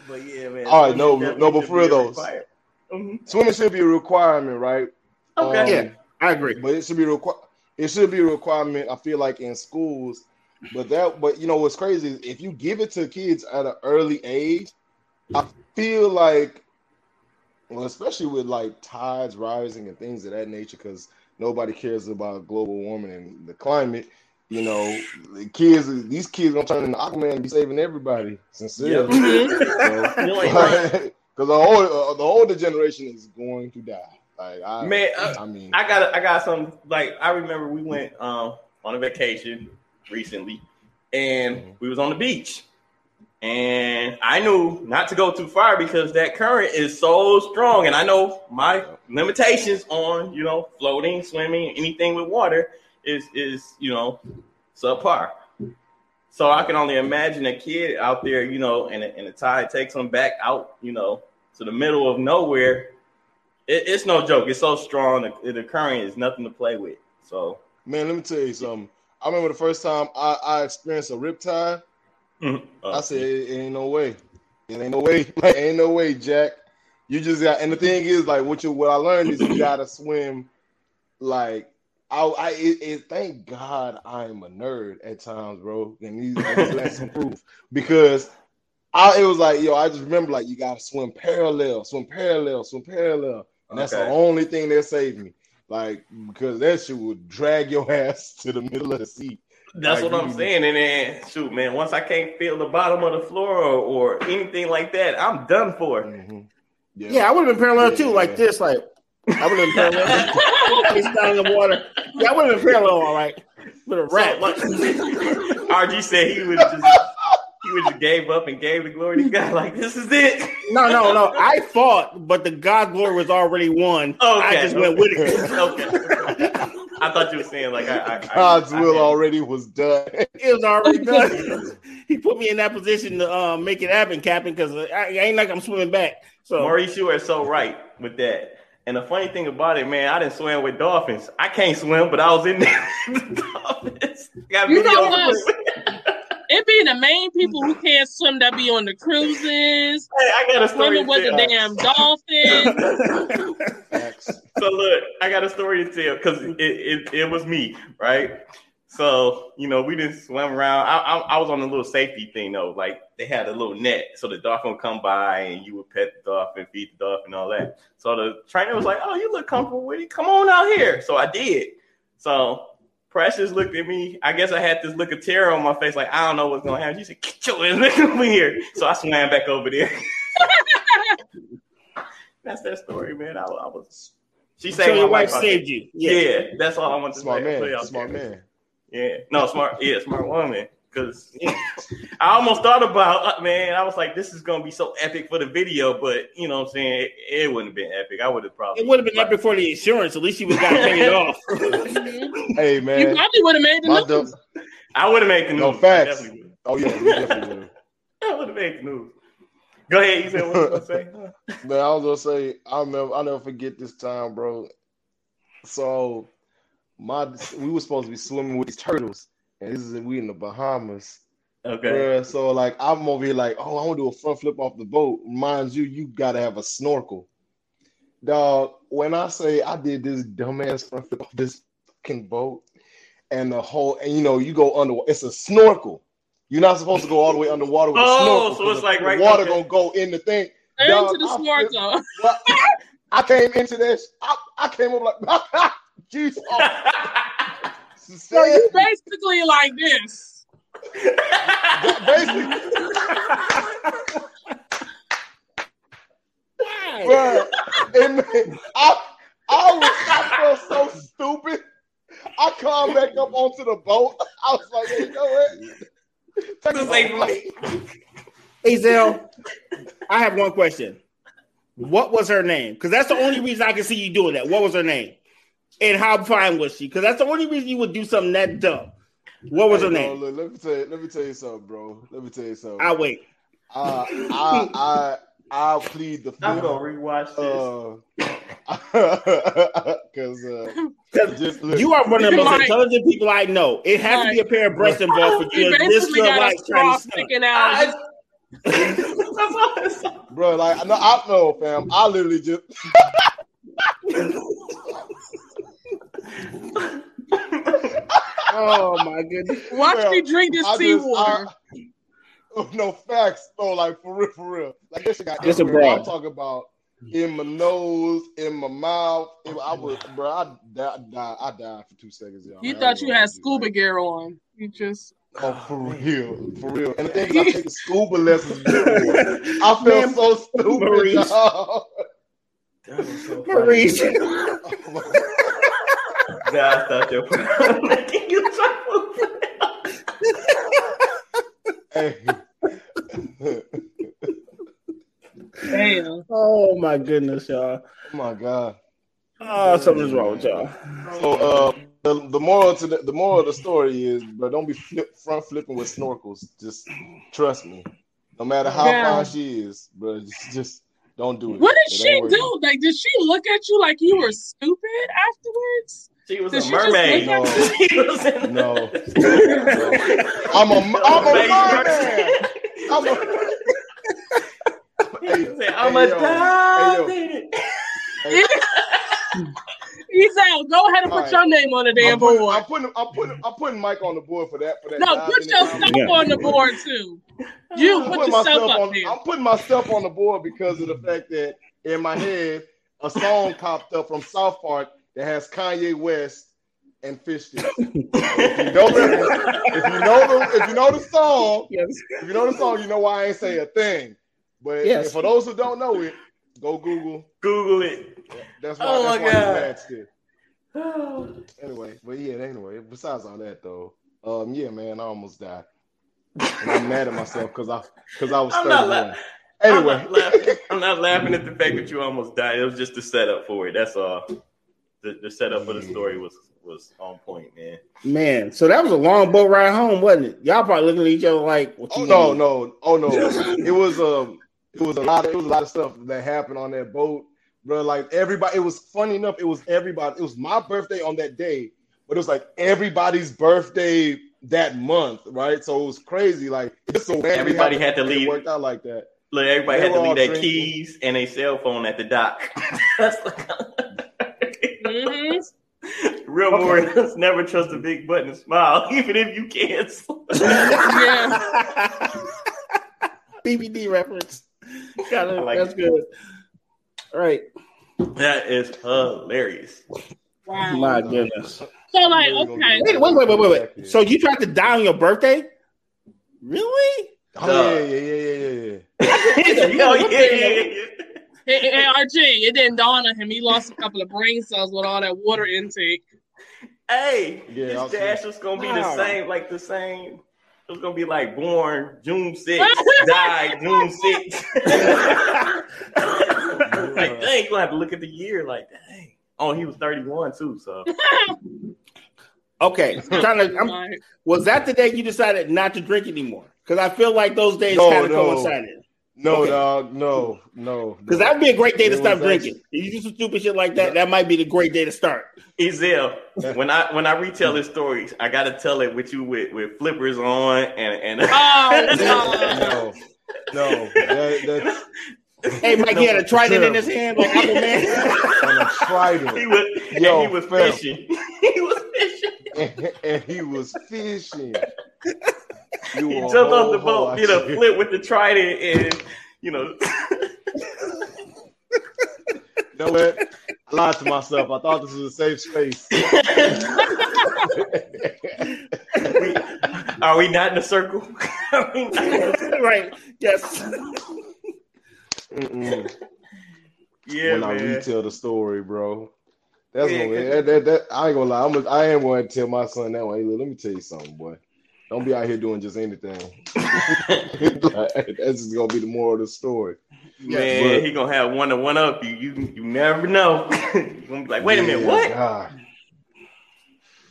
but yeah, man. All right, no, no, but should for real be though, required. Mhm. Swimming should be a requirement, right? Okay. Um, Yeah, I agree. but it should be requ- It should be a requirement. I feel like in schools, but that, but you know what's crazy is if you give it to kids at an early age, I feel like, well, especially with like tides rising and things of that nature, because nobody cares about global warming and the climate. You know, the kids, these kids gonna turn into Aquaman and be saving everybody. Sincerely, Yep. You ain't because the older, uh, the older generation is going to die. Like, I, Man, uh, I mean, I got I got some like I remember we went um on a vacation recently and mm-hmm. we was on the beach. And I knew not to go too far because that current is so strong. And I know my limitations on, you know, floating, swimming, anything with water is is, you know, subpar. So I can only imagine a kid out there, you know, and, and the tide takes them back out, you know, to the middle of nowhere. It, it's no joke. It's so strong. The, the current is nothing to play with. So Man, let me tell you something. I remember the first time I, I experienced a riptide. uh, I said, it, ain't no way. It ain't no way. *laughs* Like, ain't no way, Jack. You just got. And the thing is, like, what you what I learned is you gotta swim. Like, I, I it, it, thank God I'm a nerd at times, bro. And these let some proof because I it was like, yo, I just remember like you gotta swim parallel, swim parallel, swim parallel, and that's the only thing that saved me. Like, because that shit would drag your *laughs* ass to the middle of the sea. That's Like, what I'm saying. And then, shoot, man, once I can't feel the bottom of the floor or, or anything like that, I'm done for. Mhm. Yeah, I would have been parallel too, Yeah. like this. Like I would have been parallel. *laughs* Face down in the water. Yeah, I would have been parallel, all right. With a So, rat. like, RG said he would just he would just gave up and gave the glory to God. *laughs* Like this is it. No, no, no. I fought, but the God glory was already won. I Okay, just went with it. okay. I thought you were saying like I, I, I God's I will had- already was done. *laughs* It was already done. *laughs* he put me in that position to um, make it happen, Captain, because I, I ain't like I'm swimming back. So Maurice, you are so right with that. And the funny thing about it, man, I didn't swim with dolphins. I can't swim, but I was in there with the dolphins. Got You know video what? Proof. It be the main mm-hmm. people who can't swim that be on the cruises, Hey, I got a story swimming to with the tell. damn dolphins. So look, I got a story to tell because it, it, it was me, right? So you know, we didn't swim around. I, I I was on a little safety thing though. Like they had a little net, so the dolphin would come by and you would pet the dolphin, feed the dolphin, all that. So the trainer was like, "Oh, you look comfortable with it. Come on out here." So I did. So Precious looked at me. I guess I had this look of terror on my face, like I don't know what's gonna happen. She said, "Get your ass over here." So I swam back over there. *laughs* That's that story, man. I, I was. She so saved your my wife saved there. you. Yeah. that's all I want to Smart say. Put it man. out Smart man. Yeah, no, smart. Yeah, smart woman. Because I almost thought about, uh, man, I was like, this is gonna be so epic for the video, but you know, what I'm saying it, it wouldn't have been epic. I would have probably. It would have been epic for the insurance. At least you would have got paid it off. *laughs* hey man, You probably would have made the My news. dub- I would have made the news. No, facts. oh yeah, you definitely would. *laughs* I would have made the news. Go ahead. You said what you gonna say? *laughs* Man, I was gonna say, I remember, I'll never forget this time, bro. So, my we were supposed to be swimming with these turtles, and this is we in the Bahamas. Okay. Bruh, so like I'm over here like, oh, I want to do a front flip off the boat. Mind you, you gotta have a snorkel. Dog, when I say I did this dumbass front flip off this fucking boat, and the whole, and you know, you go under, it's a snorkel. You're not supposed to go all the way underwater with *laughs* Oh, a snorkel. so 'cause it's the- like the right- water okay. gonna go in the thing. Into Dog, the I smart feel- zone. Well, *laughs* I came into this. I, I came up like, *laughs* Jesus. So you basically like this. basically, bro. And I, I was, I felt so stupid. I climbed back up onto the boat. I was like, hey, you know what? Take This a ain't. Hey Zell, I have one question. What was her name? Because that's the only reason I can see you doing that. What was her name? And how fine was she? Because that's the only reason you would do something that dumb. What was her Hey, bro, name? look, let me tell you. Let me tell you something, bro. Let me tell you something. I'll wait. Uh, I, I, I plead the I'm fifth. gonna rewatch this. Uh, *laughs* because uh, 'Cause just look, You are one of the most Right. intelligent people I know. It has to be a pair of breasts involved for you to this basically little got a like straw trying to sticking out. I- *laughs* bro. Like, no, I know, fam. I literally just. *laughs* Oh my goodness. Watch Well, me drink this I sea just. I- oh, no facts, though. Like for real, for real. Like this shit got Just a everywhere. broad. I'm talking about in my nose, in my mouth. It- I was, bro. I died. I, I died for two seconds. Y'all. You I thought you had lie. scuba gear on. You just Oh, ah, for real, for real. And the thing is, I take *laughs* scuba lessons. I *laughs* feel so stupid. Maurice. dog. That was so funny. *laughs* Oh, Maurice. I thought *laughs* you were making you chuckle. Hey. damn. Oh my goodness, y'all. oh my god. Oh, something's wrong with y'all. So uh, the, the moral to the, the moral of the story is, bro, don't be flip, front flipping with snorkels. Just trust me. No matter how Yeah. fine she is, bro, just, just don't do it. What It did she do? Like, did she look at you like you were stupid afterwards? She was Did a she mermaid. No. was in No. I'm a, I'm a mermaid. I'm a. Hey, Say, I'm hey, a yo. dive *laughs* Hey. He said, "Go ahead and put All right. your name on the damn I'm putting, board." I'm putting, I'm putting, I'm putting Mike on the board for that. For that. No, put yourself. Yeah. on the board too. You I'm put putting yourself myself up on. there. I'm putting myself on the board because of the fact that in my head a song popped up from South Park that has Kanye West and Fish Sticks. *laughs* if you know the, if you know the, if you know the song, Yes. if you know the song, you know why I ain't say a thing. But Yes. for those who don't know it, go Google. Google it. That's why. Oh that's my why God. you mad still. Anyway, but yeah, anyway. Besides all that though, um, yeah, man, I almost died. And I'm mad at myself because I because I was I'm not la- Anyway, I'm not, laughing. I'm not *laughs* laughing at the fact that you almost died. It was just a setup for it. That's all. The, the setup of the story was was on point, man. Man, so that was a long boat ride home, wasn't it? Y'all probably looking at each other like, what oh you no, want? no, oh no, *laughs* it was um, it was a lot of it was a lot of stuff that happened on that boat, bro. Like everybody, it was funny enough. It was everybody. It was my birthday on that day, but it was like everybody's birthday that month, right? So it was crazy. Like it's so random Everybody how had to it leave. Worked out like that. Look, everybody They had to leave their drinking. keys and a cell phone at the dock. *laughs* That's. Real warriors *laughs* never trust a big button and smile, *laughs* even if you can't. *laughs* Yeah. BBD reference. Got it. Like That's it. good. All right. That is hilarious. Wow. My goodness. So like, okay. Wait, wait, wait, wait, wait, wait. So you tried to die on your birthday? Really? Oh yeah, yeah, yeah, yeah, yeah, yeah. oh, yeah, yeah, yeah, yeah. Hey, hey, hey, RG, it didn't dawn on him. He lost a couple of brain cells with all that water intake. Hey, Yeah, I'll his see. dash was gonna be the Wow. same, like the same. It was gonna be like born June 6th, *laughs* died June 6th. *laughs* like, dang, you gonna have to look at the year, like, dang. Oh, he was 31 too, so Okay. *laughs* Trying to, I'm, was that the day you decided not to drink anymore? Because I feel like those days No, kind of no. coincided. No, Okay. dog, no, no. Because no. that would be a great day to stop was drinking. If you do some stupid shit like that, that might be the great day to start. Ezel, when I when I retell this story, I gotta tell it with you with, with flippers on and and oh, *laughs* no, no. That, that's Hey, *laughs* Mike, he had a trident in his hand like Aquaman. *laughs* and a he trident, was Yo, and he was fam. fishing. *laughs* he was fishing. and, and he was fishing. You he jumped off the boat, did a horse. flip with the trident, and you know, You know what? I lied to myself. I thought this was a safe space. we, are we not in a circle? Are we not in a- right. Yes. *laughs* Yeah, when I retell the story, bro. That's Yeah, gonna, 'cause- that, that, that, I ain't gonna lie. I'm gonna, I am going to tell my son that way. Let me tell you something, boy. Don't be out here doing just anything. *laughs* *laughs* Like, that's just gonna be the moral of the story. Man, but- he gonna have one to one up you. You you never know. you gonna be like, wait a minute, what? God.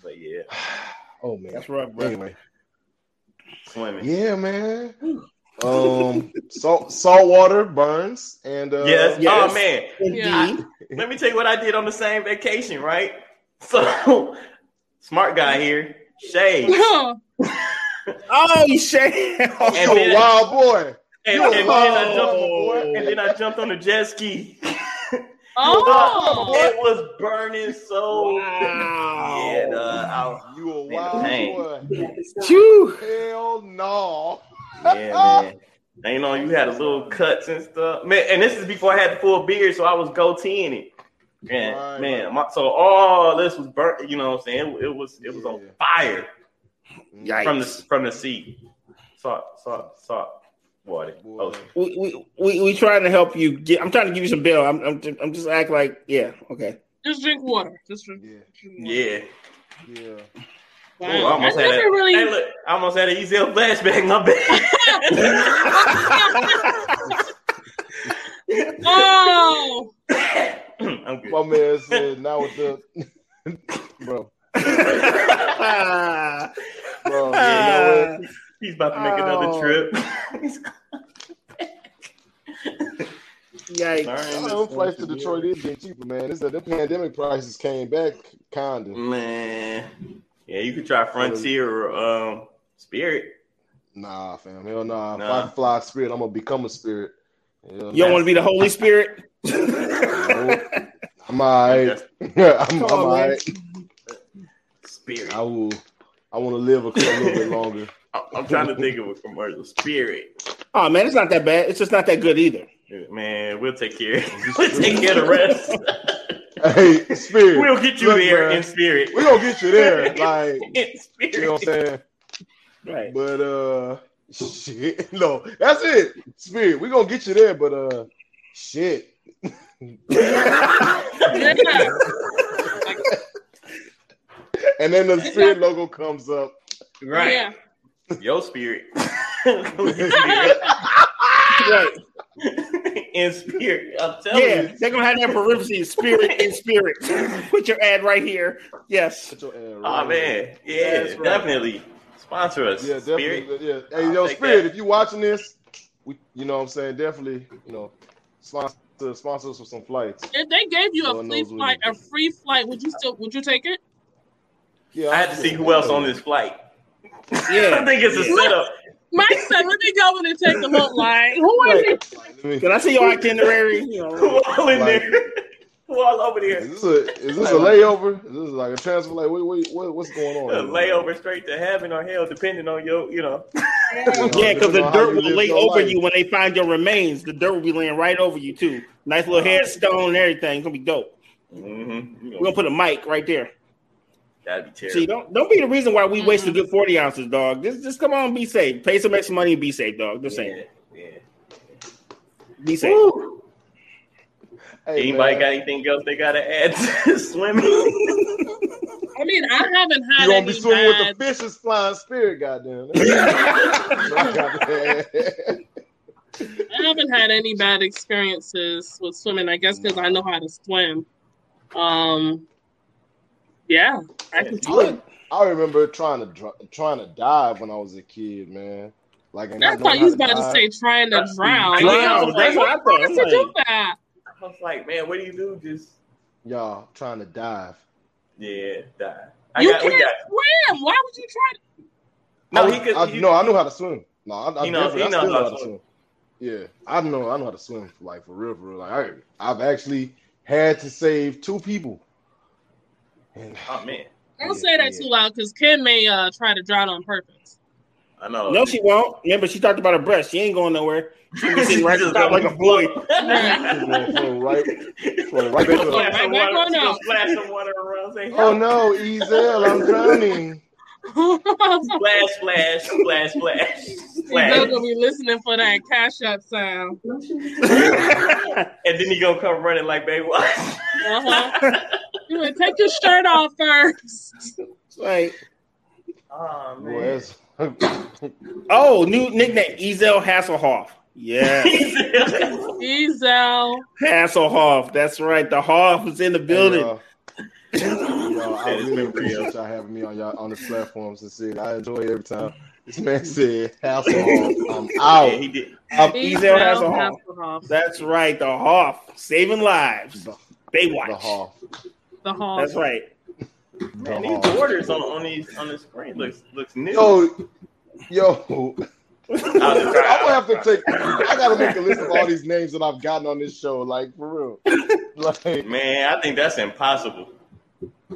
But yeah, *sighs* Oh man. That's rough, bro. Anyway, swimming. yeah, man. Um, *laughs* salt salt water burns, and uh, yes. yes. Oh man, Indeed. let me tell you what I did on the same vacation, right? *laughs* So smart guy here, Shay. *laughs* Oh, Oh, you shame. And a then- wild boy. And, You a and then I wild jumped, boy. and then I jumped on the jet ski. oh. it was burning so. Wow. Yeah, uh, I, You a wild boy. Phew. Hell no. Yeah, man. And, you know, you had a little cuts and stuff. Man, and this is before I had the full beard, so I was goateeing it. And Right, man, right. my, so all this was burnt, you know what I'm saying? It, it was it was on fire Yikes. from the from the seat. Salt, salt, salt, water. Boy. ocean. we, we, we, we trying to help you get. I'm trying to give you some bill. I'm, I'm, just, I'm just act like, yeah, okay. Just drink water. Just drink. Yeah, drink water. Yeah. yeah. Ooh, I almost I had never a, really. hey, look, I almost had an Ezel flashback. My bad. *laughs* oh. I'm *coughs* good. My man said now with *laughs* the bro, *laughs* bro. You know what? He's about to make Oh. another trip. Yikes. Learn Them this flights to Detroit is getting cheaper, man. This the pandemic prices came back kinda. Man, yeah, you could try Frontier or um, Spirit. Nah, fam. Hell nah. If I fly spirit, I'm gonna become a spirit. Hell You don't want to be the Holy Spirit? no. *laughs* I'm alright. *laughs* I'm, I'm alright. Spirit. I will. I want to live a, a little bit *laughs* longer. I'm, I'm trying to think of a commercial. Spirit. oh man, it's not that bad. It's just not that good either. Man, we'll take care. we'll take care of the rest. Hey, spirit. *laughs* we'll get you Look, there man, in spirit. We're gonna get you there, *laughs* like in spirit. you know what I'm saying. Right. But uh, *laughs* shit. No, that's it. Spirit. we're gonna get you there, but uh, shit. And then the spirit logo comes up. right. Yeah. Your spirit. Right. *laughs* in spirit. I'm telling Yeah, you. they're gonna have that parentheses, spirit in *laughs* spirit. Put your ad right here. Yes. Put your ad Oh right man, yeah, That's right. definitely sponsor us. Yeah, Spirit. definitely. Yeah. Hey, I'll yo, Spirit, that. if you're watching this, we, you know what I'm saying, definitely, you know, sponsor sponsor us for some flights. If they gave you a free flight, a free flight, would you still would you take it? Yeah, I had to see who else on this flight. Yeah. *laughs* I think it's a Yeah. setup. Mike said, "Let me go in and take a look." Like, who is Right. it? Me- Can I see your itinerary? *laughs* You Who know, all in Like- there? *laughs* Who all over there? Is this a is this a layover? Is this like a transfer? Like, wait, wait, what, what's going on? A layover straight to heaven or hell, depending on your, you know. yeah, because *laughs* the Depending on how dirt will lay over life. you when they find your remains. The dirt will be laying right over you too. Nice little headstone and everything. It's gonna be dope. Mm-hmm. We're gonna put a mic right there. That'd be terrible. See, don't don't be the reason why we waste a good forty ounces, dog. Just just come on, be safe. Pay some extra money and be safe, dog. Just saying, yeah, yeah. be safe. Woo. Hey, Anybody man, got anything else they gotta add to *laughs* swimming? I mean, I haven't You had gonna any be swimming bad. with the fishes flying spirit, goddamn. *laughs* I haven't had any bad experiences with swimming. I guess because I know how to swim. Um, yeah, I can swim. I remember trying to dr- trying to dive when I was a kid, man. Like, and I thought you was about to dive. say trying to drown. Drown, I was that's like, what I what thought. wants I'm like- I was like, man, what do you do? Just y'all trying to dive. yeah, die. I You got, can't got. swim. Why would you try? To... No, I, he could. I, he- no, I knew how to swim. No, I, I He knows- definitely he I knows still how know to how to swim. swim. Yeah, I know. I know how to swim, like for real, for real. Like I, I've actually had to save two people. And *laughs* Oh man. Don't say that yeah. too loud because Kim may uh, try to drown on purpose. I know. No, she won't. Remember, she talked about her breast. She ain't going nowhere. She'll be sitting right *laughs* at top like a boy. From *laughs* right, from right She back gonna splash some Right water- on she gonna up. splash some water around. Say, Oh no, Ezel, I'm drowning. splash, splash, splash, splash, They're gonna be listening for that cash up sound. And then he gonna come running like baby. What? Uh-huh. You would take your shirt off first. *laughs* like, Oh man. *laughs* oh, new nickname, Ezel Hasselhoff. Yeah, *laughs* Ezel. Hasselhoff. That's right. The Hoff is in the building. Hey, y'all, y'all, I That is really appreciate y'all having me on y'all on this platform. Sincerely, I enjoy it every time. This man said, "Hasselhoff, I'm yeah, out." he did. Uh, Ezel Hasselhoff. Hasselhoff. That's right. The Hoff saving lives. The, Baywatch. the Hoff. The Hall. That's right. The Man, these borders on on these on the screen looks looks new. Yo, yo, I'll *laughs* just I'm gonna have to take. I gotta make a list of all these names that I've gotten on this show. Like for real. Like Man, I think that's impossible.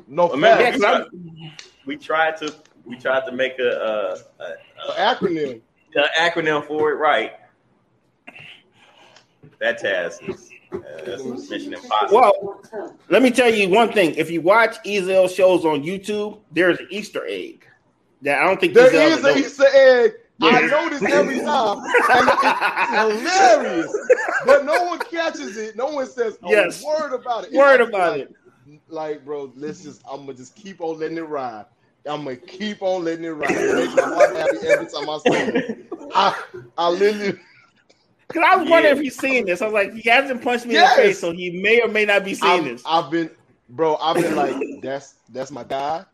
no Remember, Yeah, facts. 'cause I'm- We tried to we tried to make a, uh a, An acronym. a, a acronym for it right. That task is uh. Well, let me tell you one thing. If you watch Ezel shows on YouTube, there's an Easter egg that I don't think There Ezel is an Easter egg. I Yeah. know this every time, and it's hilarious. But no one catches it. No one says a Yes. word about it. It's Word like- about like, it. Like, bro, let's just. I'm gonna just keep on letting it ride. I'm gonna keep on letting it ride. It makes my heart happy every time I see it. I, I literally. Because I was wondering Yeah. if he's seeing this. I was like, he hasn't punched me Yes. in the face, so he may or may not be seeing I've, this. I've been, bro. I've been like, *laughs* that's that's my guy.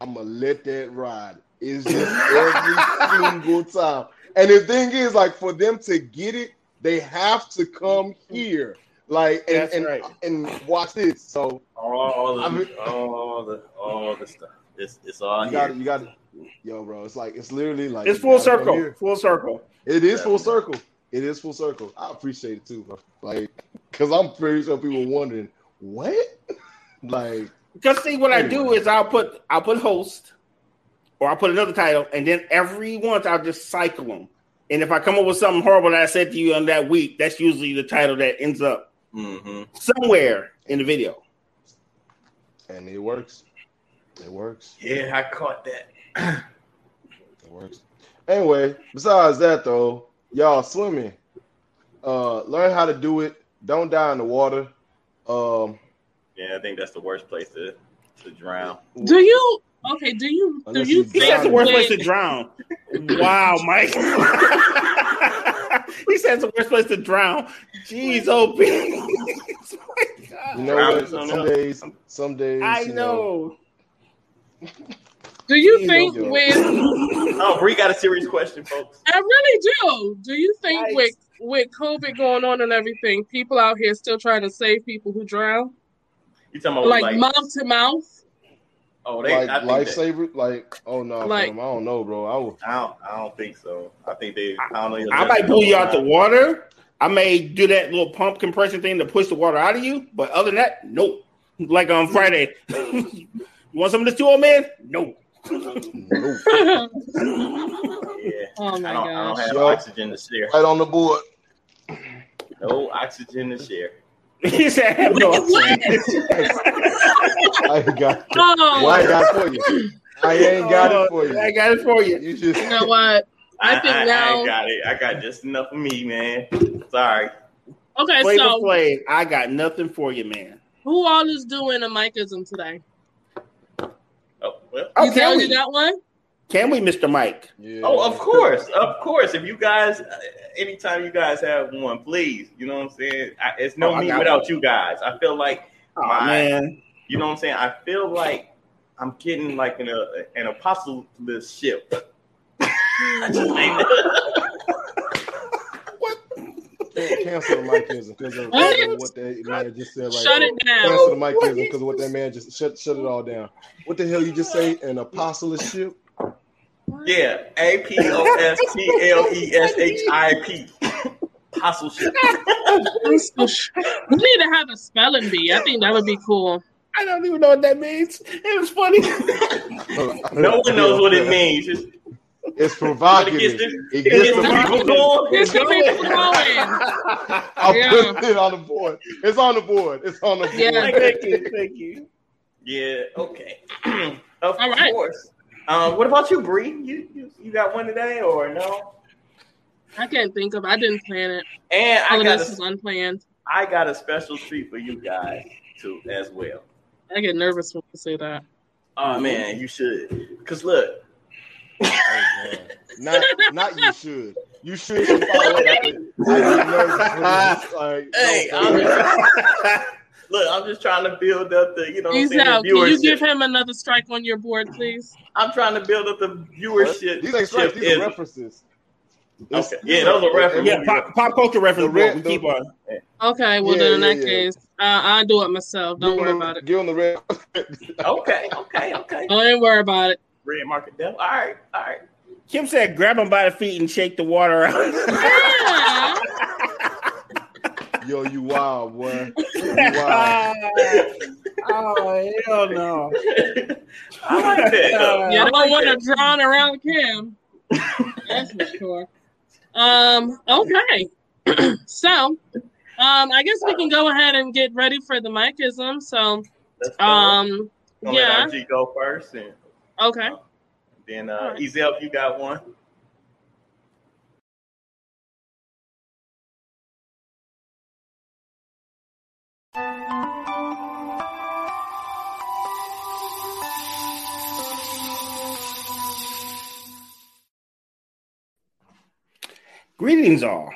I'm gonna let that ride. It's just every single time. And the thing is, like, for them to get it, they have to come here, like, and That's and, right. and watch this. So all the I mean- all the all the stuff. It's it's all you here. got to you got to yo, bro. It's like it's literally like It's full circle. Full circle. It is full circle. It is full circle. I appreciate it too, bro. Like, cause I'm pretty sure people wondering what, *laughs* like. Because see, what I do is I'll put I'll put host, or I'll put another title, and then every once I'll just cycle them. And if I come up with something horrible that I said to you on that week, that's usually the title that ends up hmm somewhere in the video. and it works. It works. Yeah, I caught that. *clears throat* It works. Anyway, besides that though, y'all swimming. Uh learn how to do it. Don't die in the water. Um Yeah, I think that's the worst place to to drown. Do you okay? Do you do Unless you you He says the worst place to drown. Wow, Mike. *laughs* he says the worst place to drown. Jeez, *laughs* OP. you know Drown what? is on Some days, some days I you know. Do you Jeez, think yo. with *laughs* Oh, Bree got a serious question, folks. I really do. Do you think Yikes. with with COVID going on and everything, people out here still trying to save people who drown, You talking about like, like, mouth to mouth? oh they like lifesaver, like oh no, Like- I don't know, bro. I will I don't I don't think so. I think they I don't know. I might pull you out the water. I may do that little pump compression thing to push the water out of you. But other than that, nope. Like on *laughs* Friday. *laughs* you want some of this too, old man? No. nope. Yeah. Oh my I don't, I don't gosh. have Yo. oxygen to share. right on the board. No oxygen to share. *laughs* he said, I have no What? *laughs* I ain't got Oh, well, I got it for you. I ain't got it oh, for you. I got it for you. You just you know what? I think I, now. I got it. I got just enough of me, man. Sorry. Okay, Flavor so Flav, I got nothing for you, man. who all is doing a Mikeism today? Well. Oh, you can tell we? that one? Can we, Mr. Mike? yeah. Oh, of course, of course. If you guys, uh, anytime you guys have one, please. You know what I'm saying? I, it's no Oh, me got without you guys. I feel like, Oh, My- man. you know what I'm saying. I feel like I'm getting like an a, an apostleship. *laughs* I just *laughs* think cancel the Mikeism because of, What? because of what that man just said. Right Shut there. it down. Cancel the Mikeism because of what that man just shut shut it all down. What the hell you just say? An apostleship? yeah, A P O S T L E S H I P. Apostleship. We need to have a spelling bee. I think that would be cool. I don't even know what that means. It was funny. *laughs* No one knows what it means. It's It's provocative. It gets It It gets gets the people going. It's the people going. I Yeah. *laughs* put it on the board. It's on the board. It's on the board. Yeah. Thank you, thank you. Yeah. Okay. *clears throat* of All right. course. Um, what about you, Bree? You, you you got one today or no? I can't think of. I didn't plan it. And All I got this is a, unplanned. I got a special treat for you guys too as well. I get nervous when you say that. Oh man, you should. Cause look, *laughs* Oh. Not, not you should. You should follow it after. I get nervous for this. Like, hey, no, I'm just, *laughs* look, I'm just trying to build up the, you know, He's out. the Can you give him another strike on your board, please? I'm trying to build up the viewership. These ain't strikes. These are references. Okay. Yeah, those are references. Yeah, pop, pop culture references. The red- we keep on. Okay, well yeah, then in that yeah, yeah. case, uh, I'll do it myself. Don't Give worry him the- about it. Give him the red. Okay, okay, okay. Don't worry about it. Red market devil. All right, all right. Kim said, "Grab him by the feet and shake the water out." *laughs* *laughs* Yo, you wild boy. You *laughs* wild. oh hell no! I like that. though. You I don't like want that. to drown around Kim. That's for sure. Um, okay. *clears throat* so, um, I guess we can go ahead and get ready for the Mikeism. So, um, yeah. let RG go first, and Okay. then uh, Alright. Ezel, you got one. Greetings, all.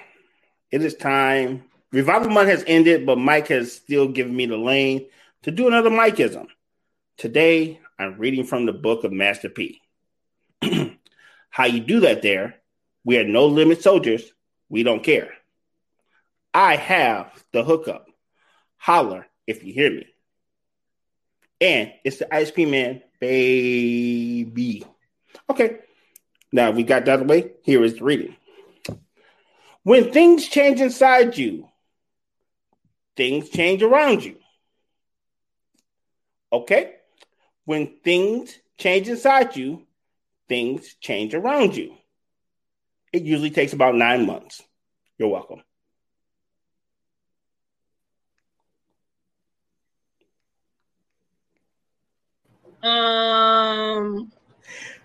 It is time. Revival month has ended, but Mike has still given me the lane to do another Mikeism. Today, I'm reading from the book of Master P. *clears throat* How you do that there? We are no limit soldiers. We don't care. I have the hookup. Holler if you hear me. And it's the ice cream man, baby. Okay. Now we got that out of the way. Here is the reading. When things change inside you, things change around you. Okay? When things change inside you, things change around you. It usually takes about nine months. You're welcome. Um,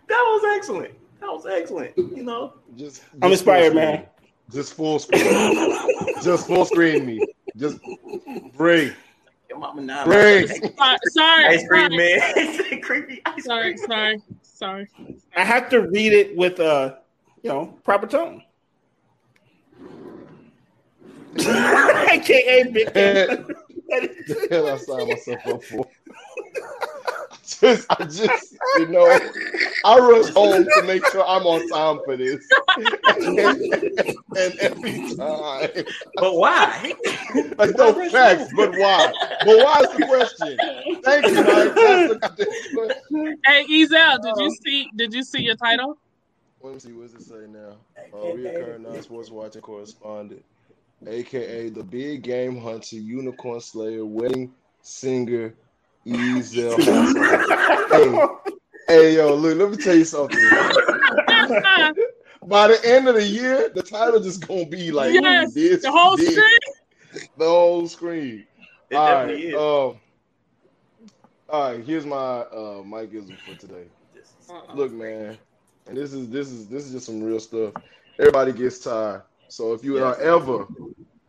That was excellent. That was excellent. You know, Just, I'm inspired, man. Just full screen. *laughs* just full screen me. Just bring. Your mama now. Bring. sorry, sorry, *laughs* Ice cream sorry, man. *laughs* Creepy ice sorry, cream. sorry, sorry. I have to read it with uh, you know, proper tone. AKA Big the hell I signed *laughs* myself up for. *laughs* just, I just, you know, I rush home to make sure I'm on time for this. *laughs* and, every time, But why? like no facts, but why? But why is the question? Thank you, Mike. That's the goddamn. Hey, Ezel, did you see? Did you see your title? Let me see. What does it say now? Uh, reoccurring non-sports watching correspondent, aka the big game hunter, unicorn slayer, wedding singer, Ezel. *laughs* hey, hey, yo, look. Let me tell you something. By the end of the year, the title just gonna be like yes, this, the whole this, screen. the whole screen. It all right, is. um, all right. Here's my uh Mike Ism for today. Look, man, and this is this is this is just some real stuff. Everybody gets tired. So if you are ever,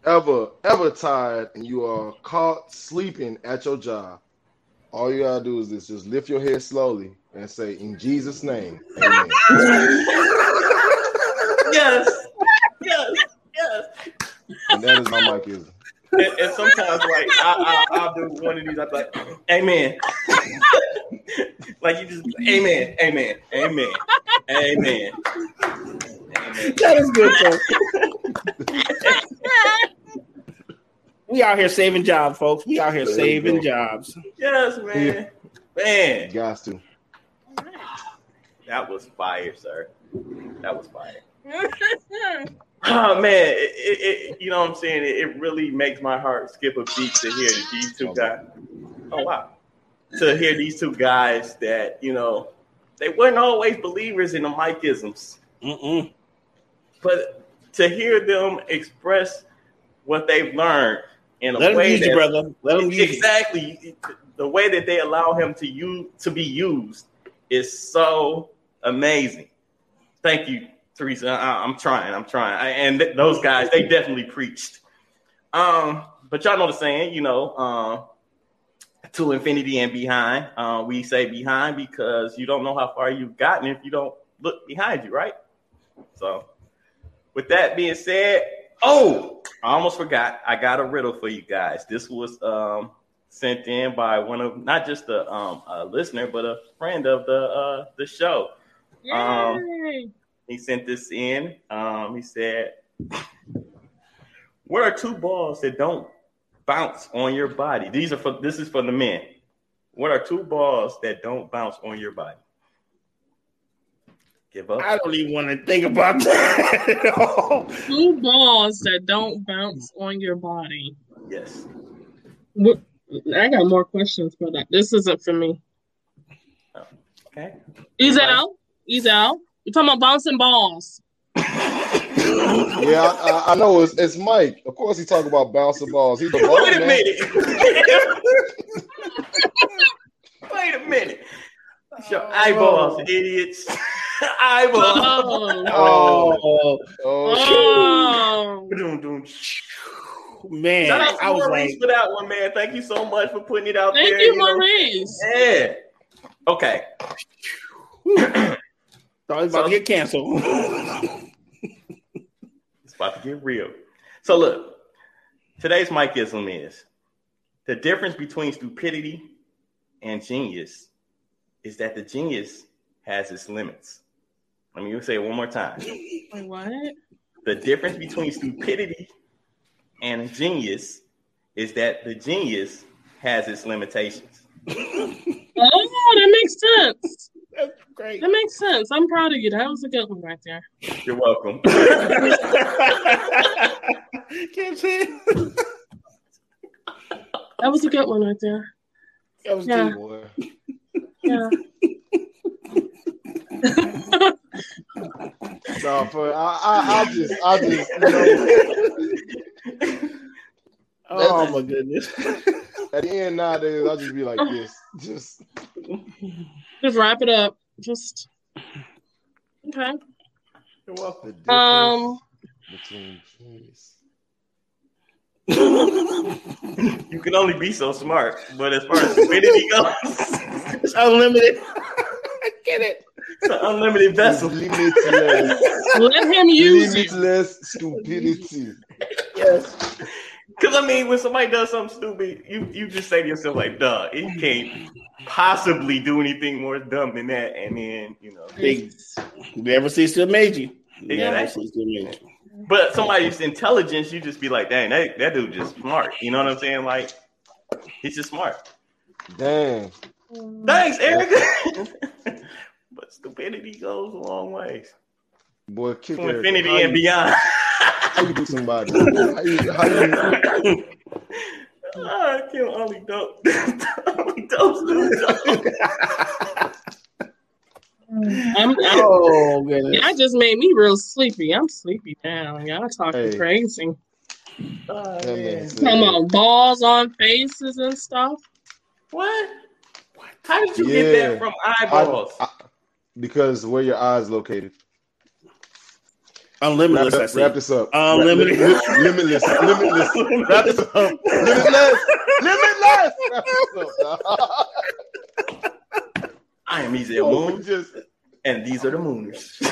ever, ever tired and you are caught sleeping at your job, all you gotta do is this: just lift your head slowly and say, "In Jesus' name, Amen." *laughs* yes, yes, yes. and that is my Mike Ism. And, and sometimes, like, I, I, I'll do one of these. I'm like, Amen. *laughs* like you just, Amen, Amen, Amen, Amen. Amen. That is good, folks. *laughs* we out here saving jobs, folks. We out here There saving jobs. Yes, man. Man, Got to. that was fire, sir. That was fire. Oh *laughs* man, it, it, it, you know what I'm saying? It, it really makes my heart skip a beat to hear these two guys. Oh wow, to hear these two guys that you know they weren't always believers in the Mikeisms. Mm-mm. But to hear them express what they've learned in a Let him use you, brother. Let him use you. exactly the way that they allow him to use to be used is so amazing. Thank you, Teresa. I, am trying. I'm trying. I, and th- those guys, they definitely preached. Um, but y'all know the saying, you know, uh, to infinity and behind. Uh, we say behind because you don't know how far you've gotten if you don't look behind you, right? So, with that being said, oh, I almost forgot. I got a riddle for you guys. This was um, sent in by one of not just a, um, a listener, but a friend of the uh, the show. Um, He sent this in. Um, he said, "What are two balls that don't bounce on your body? These are for this is for the men. What are two balls that don't bounce on your body? Give up. I don't even want to think about that at all. Two balls that don't bounce on your body. Yes. I got more questions for that. This isn't for me. Okay. Ezel, Ezel, you're talking about bouncing balls. Yeah, I, I, I know it's, it's Mike. Of course, he talking about bouncing balls. He's the ball Wait a man. minute. *laughs* Wait a minute. It's your eyeballs, oh. idiots. *laughs* eyeballs. Oh, Oh, Oh, oh. Doom, doom. man. Shout I was Maurice like, for that one, man. Thank you so much for putting it out Thank there. you, know. Maurice. Yeah. Okay. *clears throat* thought it was about to get canceled. *laughs* It's about to get real. So look, today's Mikeism is the difference between stupidity and genius is that the genius has its limits. Let me say it one more time. *laughs* Wait, what? The difference between stupidity and genius is that the genius has its limitations. *laughs* Oh, that makes sense. That's great. That makes sense. I'm proud of you. That was a good one right there. You're welcome. *laughs* Can't say it. That was a good one right there. That was Yeah. deep. boy. Yeah. No, for I, I, I just, I just, you know, Oh my goodness. at the end nowadays, I just be like this, just Just wrap it up. Just okay. You're the difference Um, between genius. You can only be so smart, but as far as stupidity goes, *laughs* It's unlimited. *laughs* I get it. It's an unlimited vessel. Limitless, let him use you. limitless stupidity. Yes. Because I mean, when somebody does something stupid, you you just say to yourself like, "Duh, it can't possibly do anything more dumb than that." And then you know, Big. Never cease to amaze you. Never Exactly. cease to amaze you. but somebody's intelligence, you just be like, "Dang, that that dude just smart." You know what I'm saying? Like, he's just smart. Damn. Thanks, Eric. *laughs* but stupidity goes a long ways Boy, kick to Eric. infinity how and you, beyond. How you do somebody? How you, how you, I *laughs* ah, kill only dope. only dope dudes. I'm, I'm, Oh goodness. y'all just made me real sleepy. I'm sleepy now. Y'all talking Hey. crazy. Oh, that man. man said- Talking about balls on faces and stuff. What? How did you Yeah. get that from eyeballs? I- because where your eyes located. Unlimited. I wrap, wrap this up. Unlimited. Li- li- limitless. Limitless. Wrap this up. Limitless. Limitless. Wrap this up. I am Ezel Moon, Just and these are the Mooners. *laughs*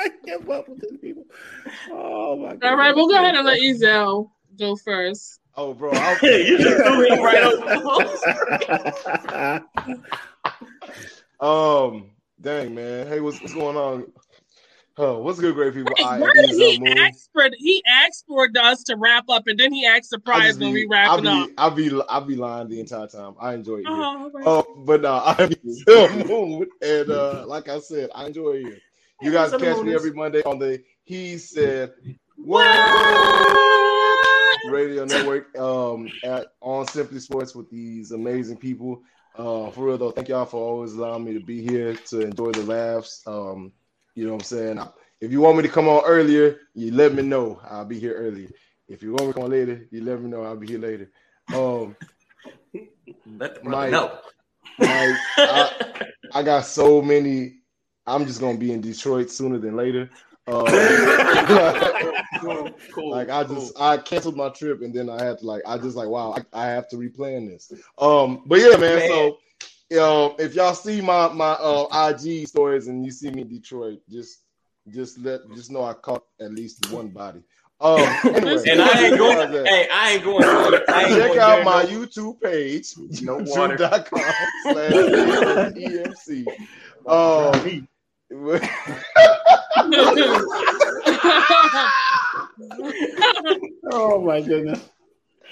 I give up with these people. Oh my god. All right, we'll go ahead and let Ezel go first. Oh, bro. *laughs* I, you just threw him right over. *laughs* um, dang man. Hey, what's, what's going on? Oh, what's good, great people? Wait, I why did he Ezel ask for he asked for us to wrap up and then he asked I surprise just when we wrap I'll it be, up. I'll be, I'll be lying the entire time. I enjoy it. Oh, all right. Oh, but no, *laughs* I'm Ezel Moon, and uh, like I said, I enjoy it. You guys catch me every Monday on the He Said What? Radio Network um, at on Simply Sports with these amazing people. Uh, for real though, thank y'all for always allowing me to be here to enjoy the laughs. Um, you know what I'm saying? If you want me to come on earlier, you let me know. I'll be here earlier. If you want me to come on later, you let me know. I'll be here later. Um, Let the Mike. know. Like, I, I got so many. I'm just gonna be in Detroit sooner than later. Uh, cool, cool, like I cool. just I canceled my trip and then I had to like I just like wow I, I have to replan this. Um, but yeah, man. Man. So, um, if y'all see my my uh, IG stories and you see me in Detroit, just just let just know I caught at least one body. Um, *laughs* anyway, and I ain't going. hey, I ain't going. I ain't *laughs* check going out my no- YouTube page, *laughs* No water. youtube.com slash EMC. Um, Oh my goodness.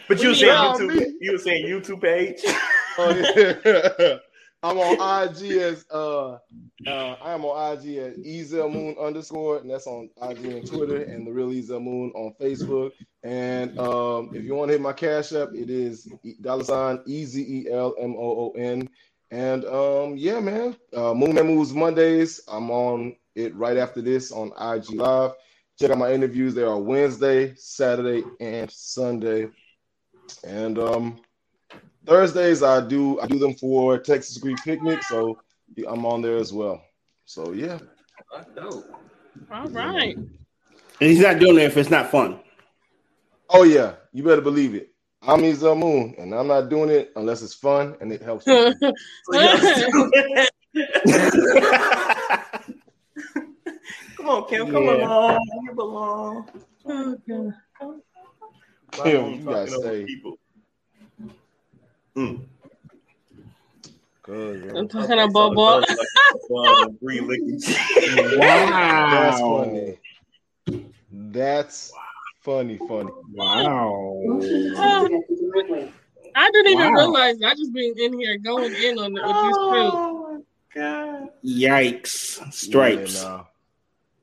But you were Yeah, saying me. YouTube. You were saying YouTube page. *laughs* oh, yeah. I'm on IG as uh, uh I am on IG at Ezel Moon underscore, and that's on IG and Twitter, and the real Ezel Moon on Facebook. And um, if you want to hit my cash app, it is dollar sign E Z E L M O O N. And um, yeah, man, uh, Moon Man Moves Mondays. I'm on it right after this on IG Live. Check out my interviews. They are Wednesday, Saturday, and Sunday. And um, Thursdays I do I do them for Texas Greek Picnic, so I'm on there as well. So yeah, Dope. All right. And he's not doing it if it's not fun. oh yeah, you better believe it. I'm Ezel Moon, and I'm not doing it unless it's fun and it helps. people. *laughs* So yes. *laughs* *laughs* come on, Kim. Come Yeah. along. You belong. Okay. Kim, you gotta Talking stay. Mm. Good, I'm talking about ball. so it's like, uh, Bree licking. That's Wow. Funny. Funny, funny. Wow. I didn't even Wow. realize I just been in here going in on it with these two. Oh god! Yikes. Stripes. Yeah, nah.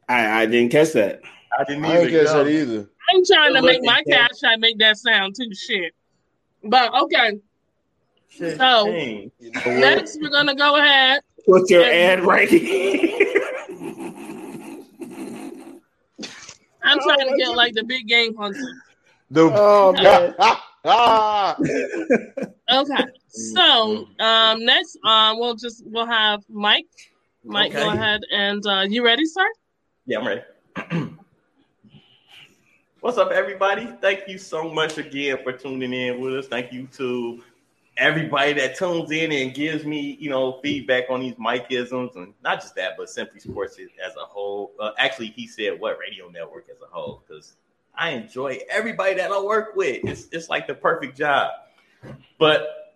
I, I didn't catch that. I didn't I ain't even catch know. that either. I'm trying to Good make my looking, Kim. cash try to make that sound too. Shit. But okay, Shit, So- dang. You know next we're gonna go ahead. Put your ad right I'm trying to get like the big game hunter. The Oh, man. *laughs* Okay. So um next um we'll just we'll have Mike. Mike, go ahead and uh you ready, sir? Yeah, I'm ready. *clears throat* What's up, everybody? Thank you so much again for tuning in with us. Thank you to everybody that tunes in and gives me, you know, feedback on these Mikeisms, and not just that, but Simply Sports as a whole. Uh, actually, he said what Radio Network as a whole, because I enjoy everybody that I work with. It's it's like the perfect job. But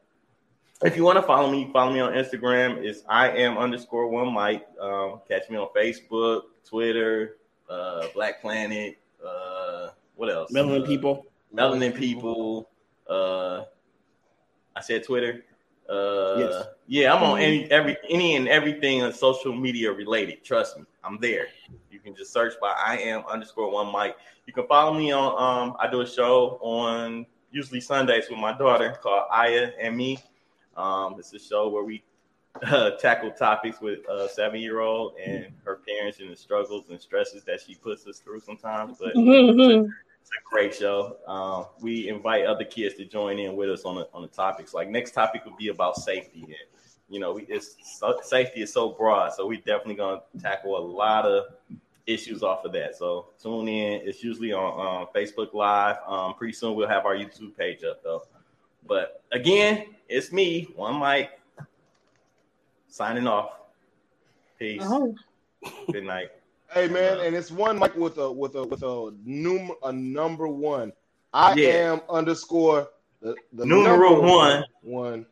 if you want to follow me, follow me on Instagram. It's I am underscore one Mike. Um, catch me on Facebook, Twitter, uh, Black Planet. Uh, what else? Melanin people. Melanin people. Uh, I said Twitter. Uh, Yes. yeah, I'm on any every any and everything on social media related. Trust me, I'm there. You can just search by I am underscore one Mike. You can follow me on. Um, I do a show on usually Sundays with my daughter called Aya and me. Um, it's a show where we uh, tackle topics with a seven year old and her parents and the struggles and stresses that she puts us through sometimes. But Mhm. *laughs* it's a great show. Um, we invite other kids to join in with us on the on the topics. Like next topic would be about safety. And, you know, we, it's so, safety is so broad, so we're definitely gonna tackle a lot of issues off of that. So tune in. It's usually on um, Facebook Live. Um, pretty soon we'll have our YouTube page up though. But again, it's me, one Mike, signing off. Peace. Oh. Good night. Hey man, and it's one Mike with a with a with a num a number one. I Yeah. am underscore the, the Numero number one. one,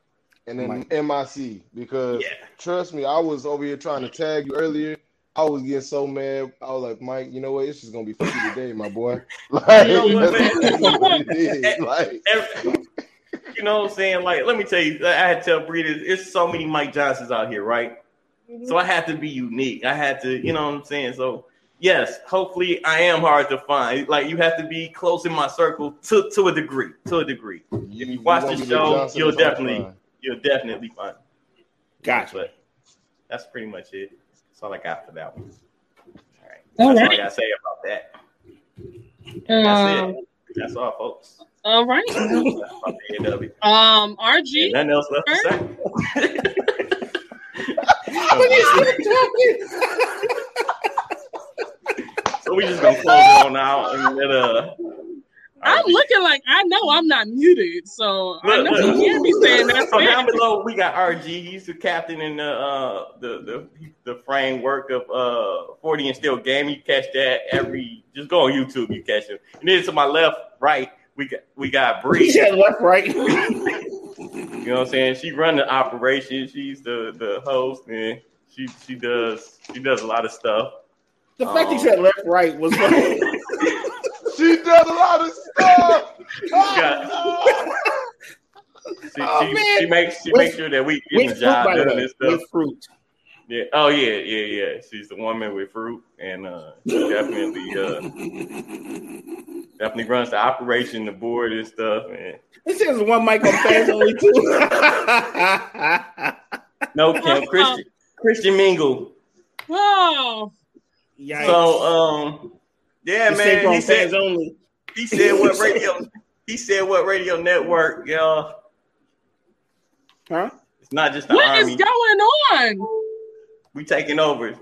and then Mike. MIC because Yeah. trust me, I was over here trying to tag you earlier. I was getting so mad. I was like, Mike, you know what? It's just gonna be for you today, my boy. *laughs* Like, You know what, that's man? what it is. *laughs* Like, you know what I'm saying? Like, let me tell you, I had to tell Breeders, it's so many Mike Johnsons out here, right? So I had to be unique. I had to, you know what I'm saying? So yes, hopefully I am hard to find. Like you have to be close in my circle to, to a degree. To a degree. if you watch won't the show, Johnson you'll is hard to definitely- find. You'll definitely find. it. Gotcha. But that's pretty much it. That's all I got for that one. All right. All That's all I gotta say about that. That's Um, it. That's all, folks. all right. That's about the AW. Um, RG. Nothing else left to say. *laughs* so we just gonna close it on out and let uh. I'm looking like I know I'm not muted, so I know look. you hear me saying that. So down below we got RG. He's the captain in the uh the the, the framework of uh 40 and still game. You catch that every just go on YouTube, you catch him. And then to my left, right, we got we got He Bree. said left, right. *laughs* You know what I'm saying? She run the operation. She's the the host and she she does she does a lot of stuff. The fact he Um, said left, right was funny. *laughs* She does a lot of stuff. *laughs* got- She, Oh, she, she makes she With- makes sure that we get the job by the done way. stuff. With fruit. Yeah. Oh yeah, yeah, yeah. She's the woman with fruit, and uh, she definitely, uh, definitely runs the operation, the board and stuff. And This is one Michael on fans only too. *laughs* no, Kim, Christian, Christian Mingle. Whoa. Yikes. So, um, yeah, He man. He fans said only. he said what *laughs* radio? He said what radio network, y'all? Huh? It's not just the What is army. going on? We taking over.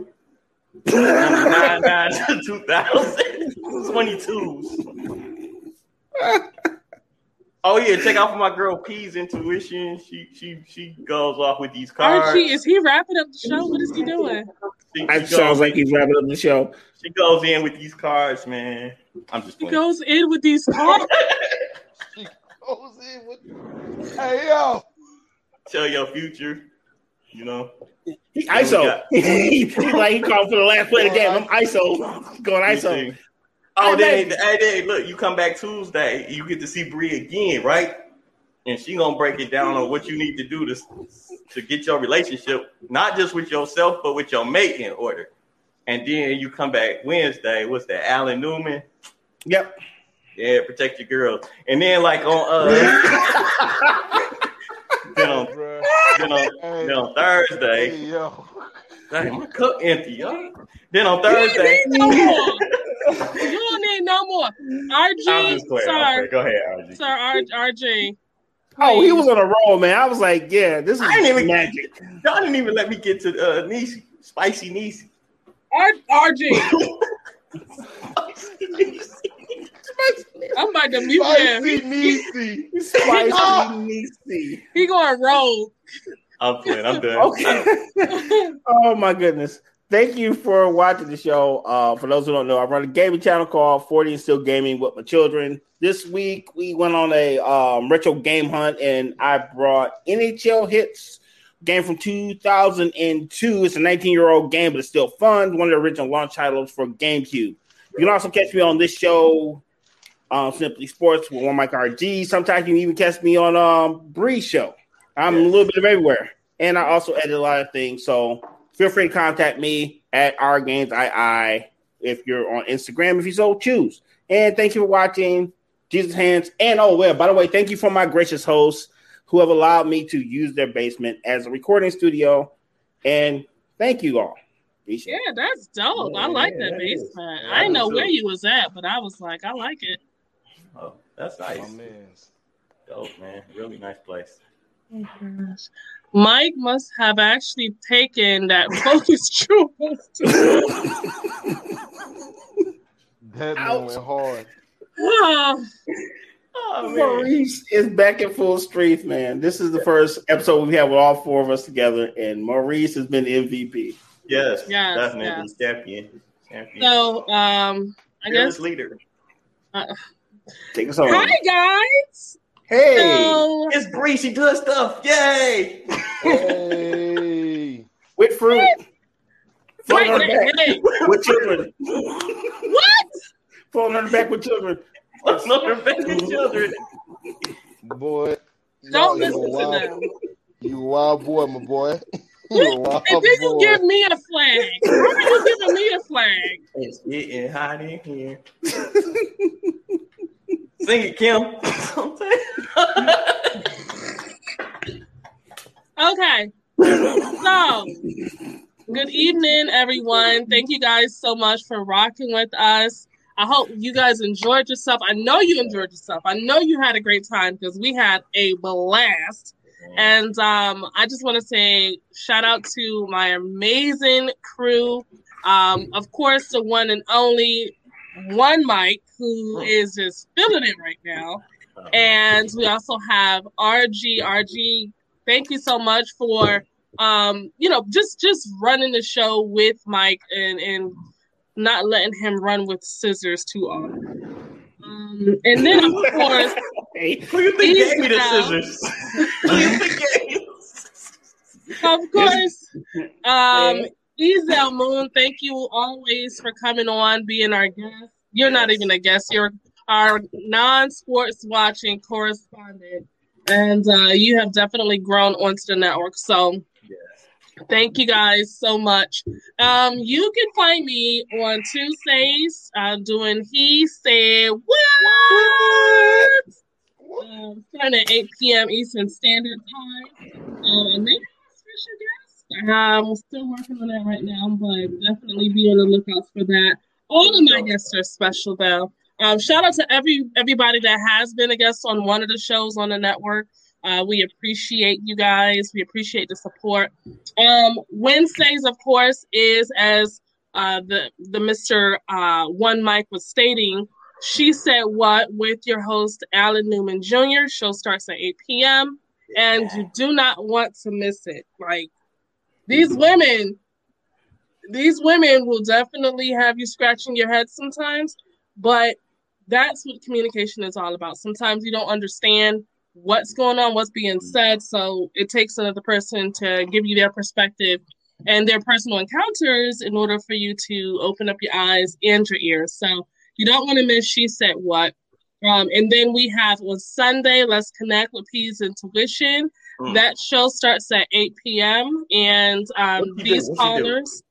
Nine nine to two thousand twenty twos. Oh yeah, check out for my girl P's intuition. She she she goes off with these cards. Archie, is he wrapping up the show? What is he doing? She, she goes, sounds like he's wrapping up the show. she goes in with these cards, man. I'm just She playing. goes in with these cards. *laughs* She goes in with- Hey yo, Tell your future. You know. He we ISO. got- he, *laughs* he like he called for the last play of the game. I'm ISO. *laughs* Going ISO. see. Oh, Hey, then, hey, then, look, you come back Tuesday, you get to see Bree again, right? And she gonna break it down on what you need to do to to get your relationship, not just with yourself, but with your mate in order. And then you come back Wednesday. What's that? Alan Newman. Yep. Yeah, protect your girls. And then like on uh, *laughs* then on bruh. Then on, Hey, then on Thursday. hey yo. Dang, my cup empty, yo. Then on Thursday. need no more. You don't need no more. I'm RG, just playing. Sir, playing. Go ahead, RG. sir, R- RG. Oh, he was on a roll, man. I was like, yeah, this is I didn't even- magic. Y'all didn't even let me get to uh Nisi, spicy Nisi. R- RG. *laughs* *laughs* I'm about to mute him. Spicy Niecy. *laughs* Spicy Niecy. He going rogue. I'm playing. I'm done. Okay. oh my goodness. Thank you for watching the show. Uh, for those who don't know, I run a gaming channel called 40 and Still Gaming with my children. This week we went on a um, retro game hunt and I brought NHL Hitz game from 2002. It's a 19 year old game, but it's still fun. One of the original launch titles for GameCube. You can also catch me on this show, um, Simply Sports with one Mike RG. Sometimes you can even catch me on um, Bree Show. I'm a little bit of everywhere, and I also edit a lot of things. So feel free to contact me at our games II if you're on Instagram if you so choose. And thank you for watching Jesus Hands. And oh well, by the way, thank you for my gracious hosts who have allowed me to use their basement as a recording studio. And thank you all. Appreciate Yeah, that's dope. I like yeah, that that is. basement. I didn't know where you was at, but I was like, I like it. Oh, that's My nice. man's. Dope, man. Really nice place. Mike must have actually taken that focus *laughs* jewel. *laughs* That man Ouch. went hard. Oh, Oh. Maurice is back in full strength, man. This is the first episode we have with all four of us together, and Maurice has been MVP. Yes, Yes, definitely yes. champion. Champion. so um, I Fearless guess. leader. Take us home. Hi guys. Hey, So It's Bree. She does stuff. Yay! Hey. *laughs* with fruit. Floating wait, on the wait, back wait. *laughs* with children. What? Floating on the back with children. Another baby children. Boy. Don't listen a to wild- them. You wild boy, my boy. *laughs* Wild And then you boy. give me a flag. Why are you giving me a flag? It's getting hot in here. Sing it, Kim. Okay. So, good evening, everyone. Thank you guys so much for rocking with us. I hope you guys enjoyed yourself. I know you enjoyed yourself. I know you had a great time because we had a blast. And um, I just want to say shout out to my amazing crew. Um, of course, the one and only one Mike, who is just feeling it right now. And we also have RG. RG, thank you so much for um, you know, just just running the show with Mike and and not letting him run with scissors too often. Um, and then of *laughs* course, *laughs* Who you think gave me the scissors? Who you think gave of course, um, Ezel Moon, thank you always for coming on, being our guest. You're not even a guest; you're our non-sports watching correspondent, and uh, you have definitely grown onto the network. So, Yes. thank you guys so much. Um, you can find me on Tuesdays uh, doing He Said What. Um, starting at 8 p.m. Eastern Standard Time. Um, and maybe a special guest. Um, I'm still working on that right now, but definitely be on the lookout for that. All of my guests are special, though. Um, shout out to every everybody that has been a guest on one of the shows on the network. Uh, we appreciate you guys. We appreciate the support. Um, Wednesdays, of course, is as uh, the the Mister uh, One Mike was stating. She said what with your host Alan Newman Jr. Show starts at 8 p.m. and you do not want to miss it. Like these women, these women will definitely have you scratching your head sometimes, but that's what communication is all about. Sometimes you don't understand what's going on, what's being said, so it takes another person to give you their perspective and their personal encounters in order for you to open up your eyes and your ears. So you don't want to miss She Said What. Um, and then we have on Sunday, Let's Connect with Peas Intuition. Mm. That show starts at 8 p.m. And um, What she do? these What she do? callers,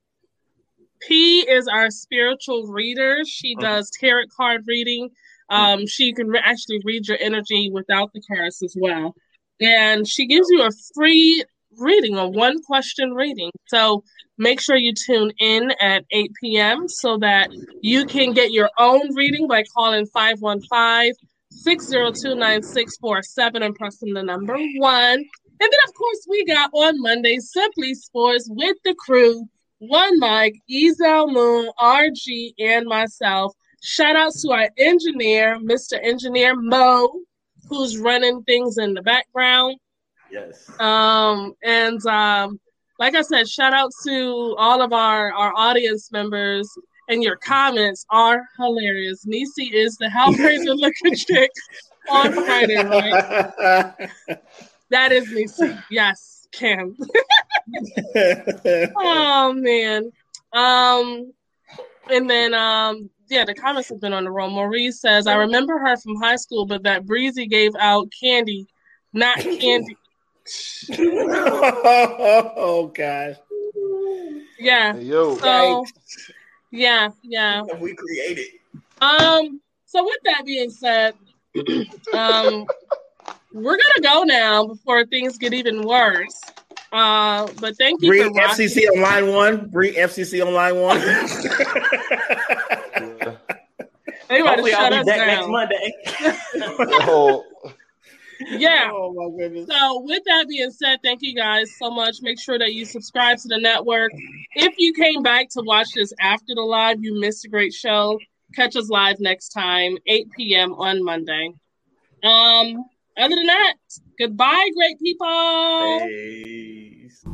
P is our spiritual reader. She does tarot card reading. Um, she can re- actually read your energy without the cards as well. And she gives you a free reading, a one question reading. So make sure you tune in at 8 p.m. so that you can get your own reading by calling 515 602 9647 and pressing the number one. And then, of course, we got on Monday Simply Sports with the crew one Mike, Ezel Moon, RG, and myself. Shout out to our engineer, Mr. Engineer Mo, who's running things in the background. Yes. Um, and um, like I said, shout out to all of our, our audience members. And your comments are hilarious. Nisi is the Hellraiser *laughs* looking chick on Friday, right? *laughs* That is Nisi. *laughs* Yes, Kim. *laughs* oh man. Um and then um yeah, the comments have been on the roll. Maurice says, I remember her from high school, but that Breezy gave out candy, not candy. *laughs* oh gosh. Yeah. Hey, yo, So yeah, yeah. We created. Um, so with that being said, um we're gonna go now before things get even worse. Uh, but thank you Bree for rocking. FCC on line one. Bree FCC on line one. *laughs* yeah. Everybody Hopefully shut I'll us be back next down. Monday. oh, *laughs* Yeah. *laughs* oh my goodness. So, with that being said, thank you guys so much. Make sure that you subscribe to the network. If you came back to watch this after the live, you missed a great show. Catch us live next time, 8 p.m. on Monday. Um, other than that, goodbye, great people. Peace.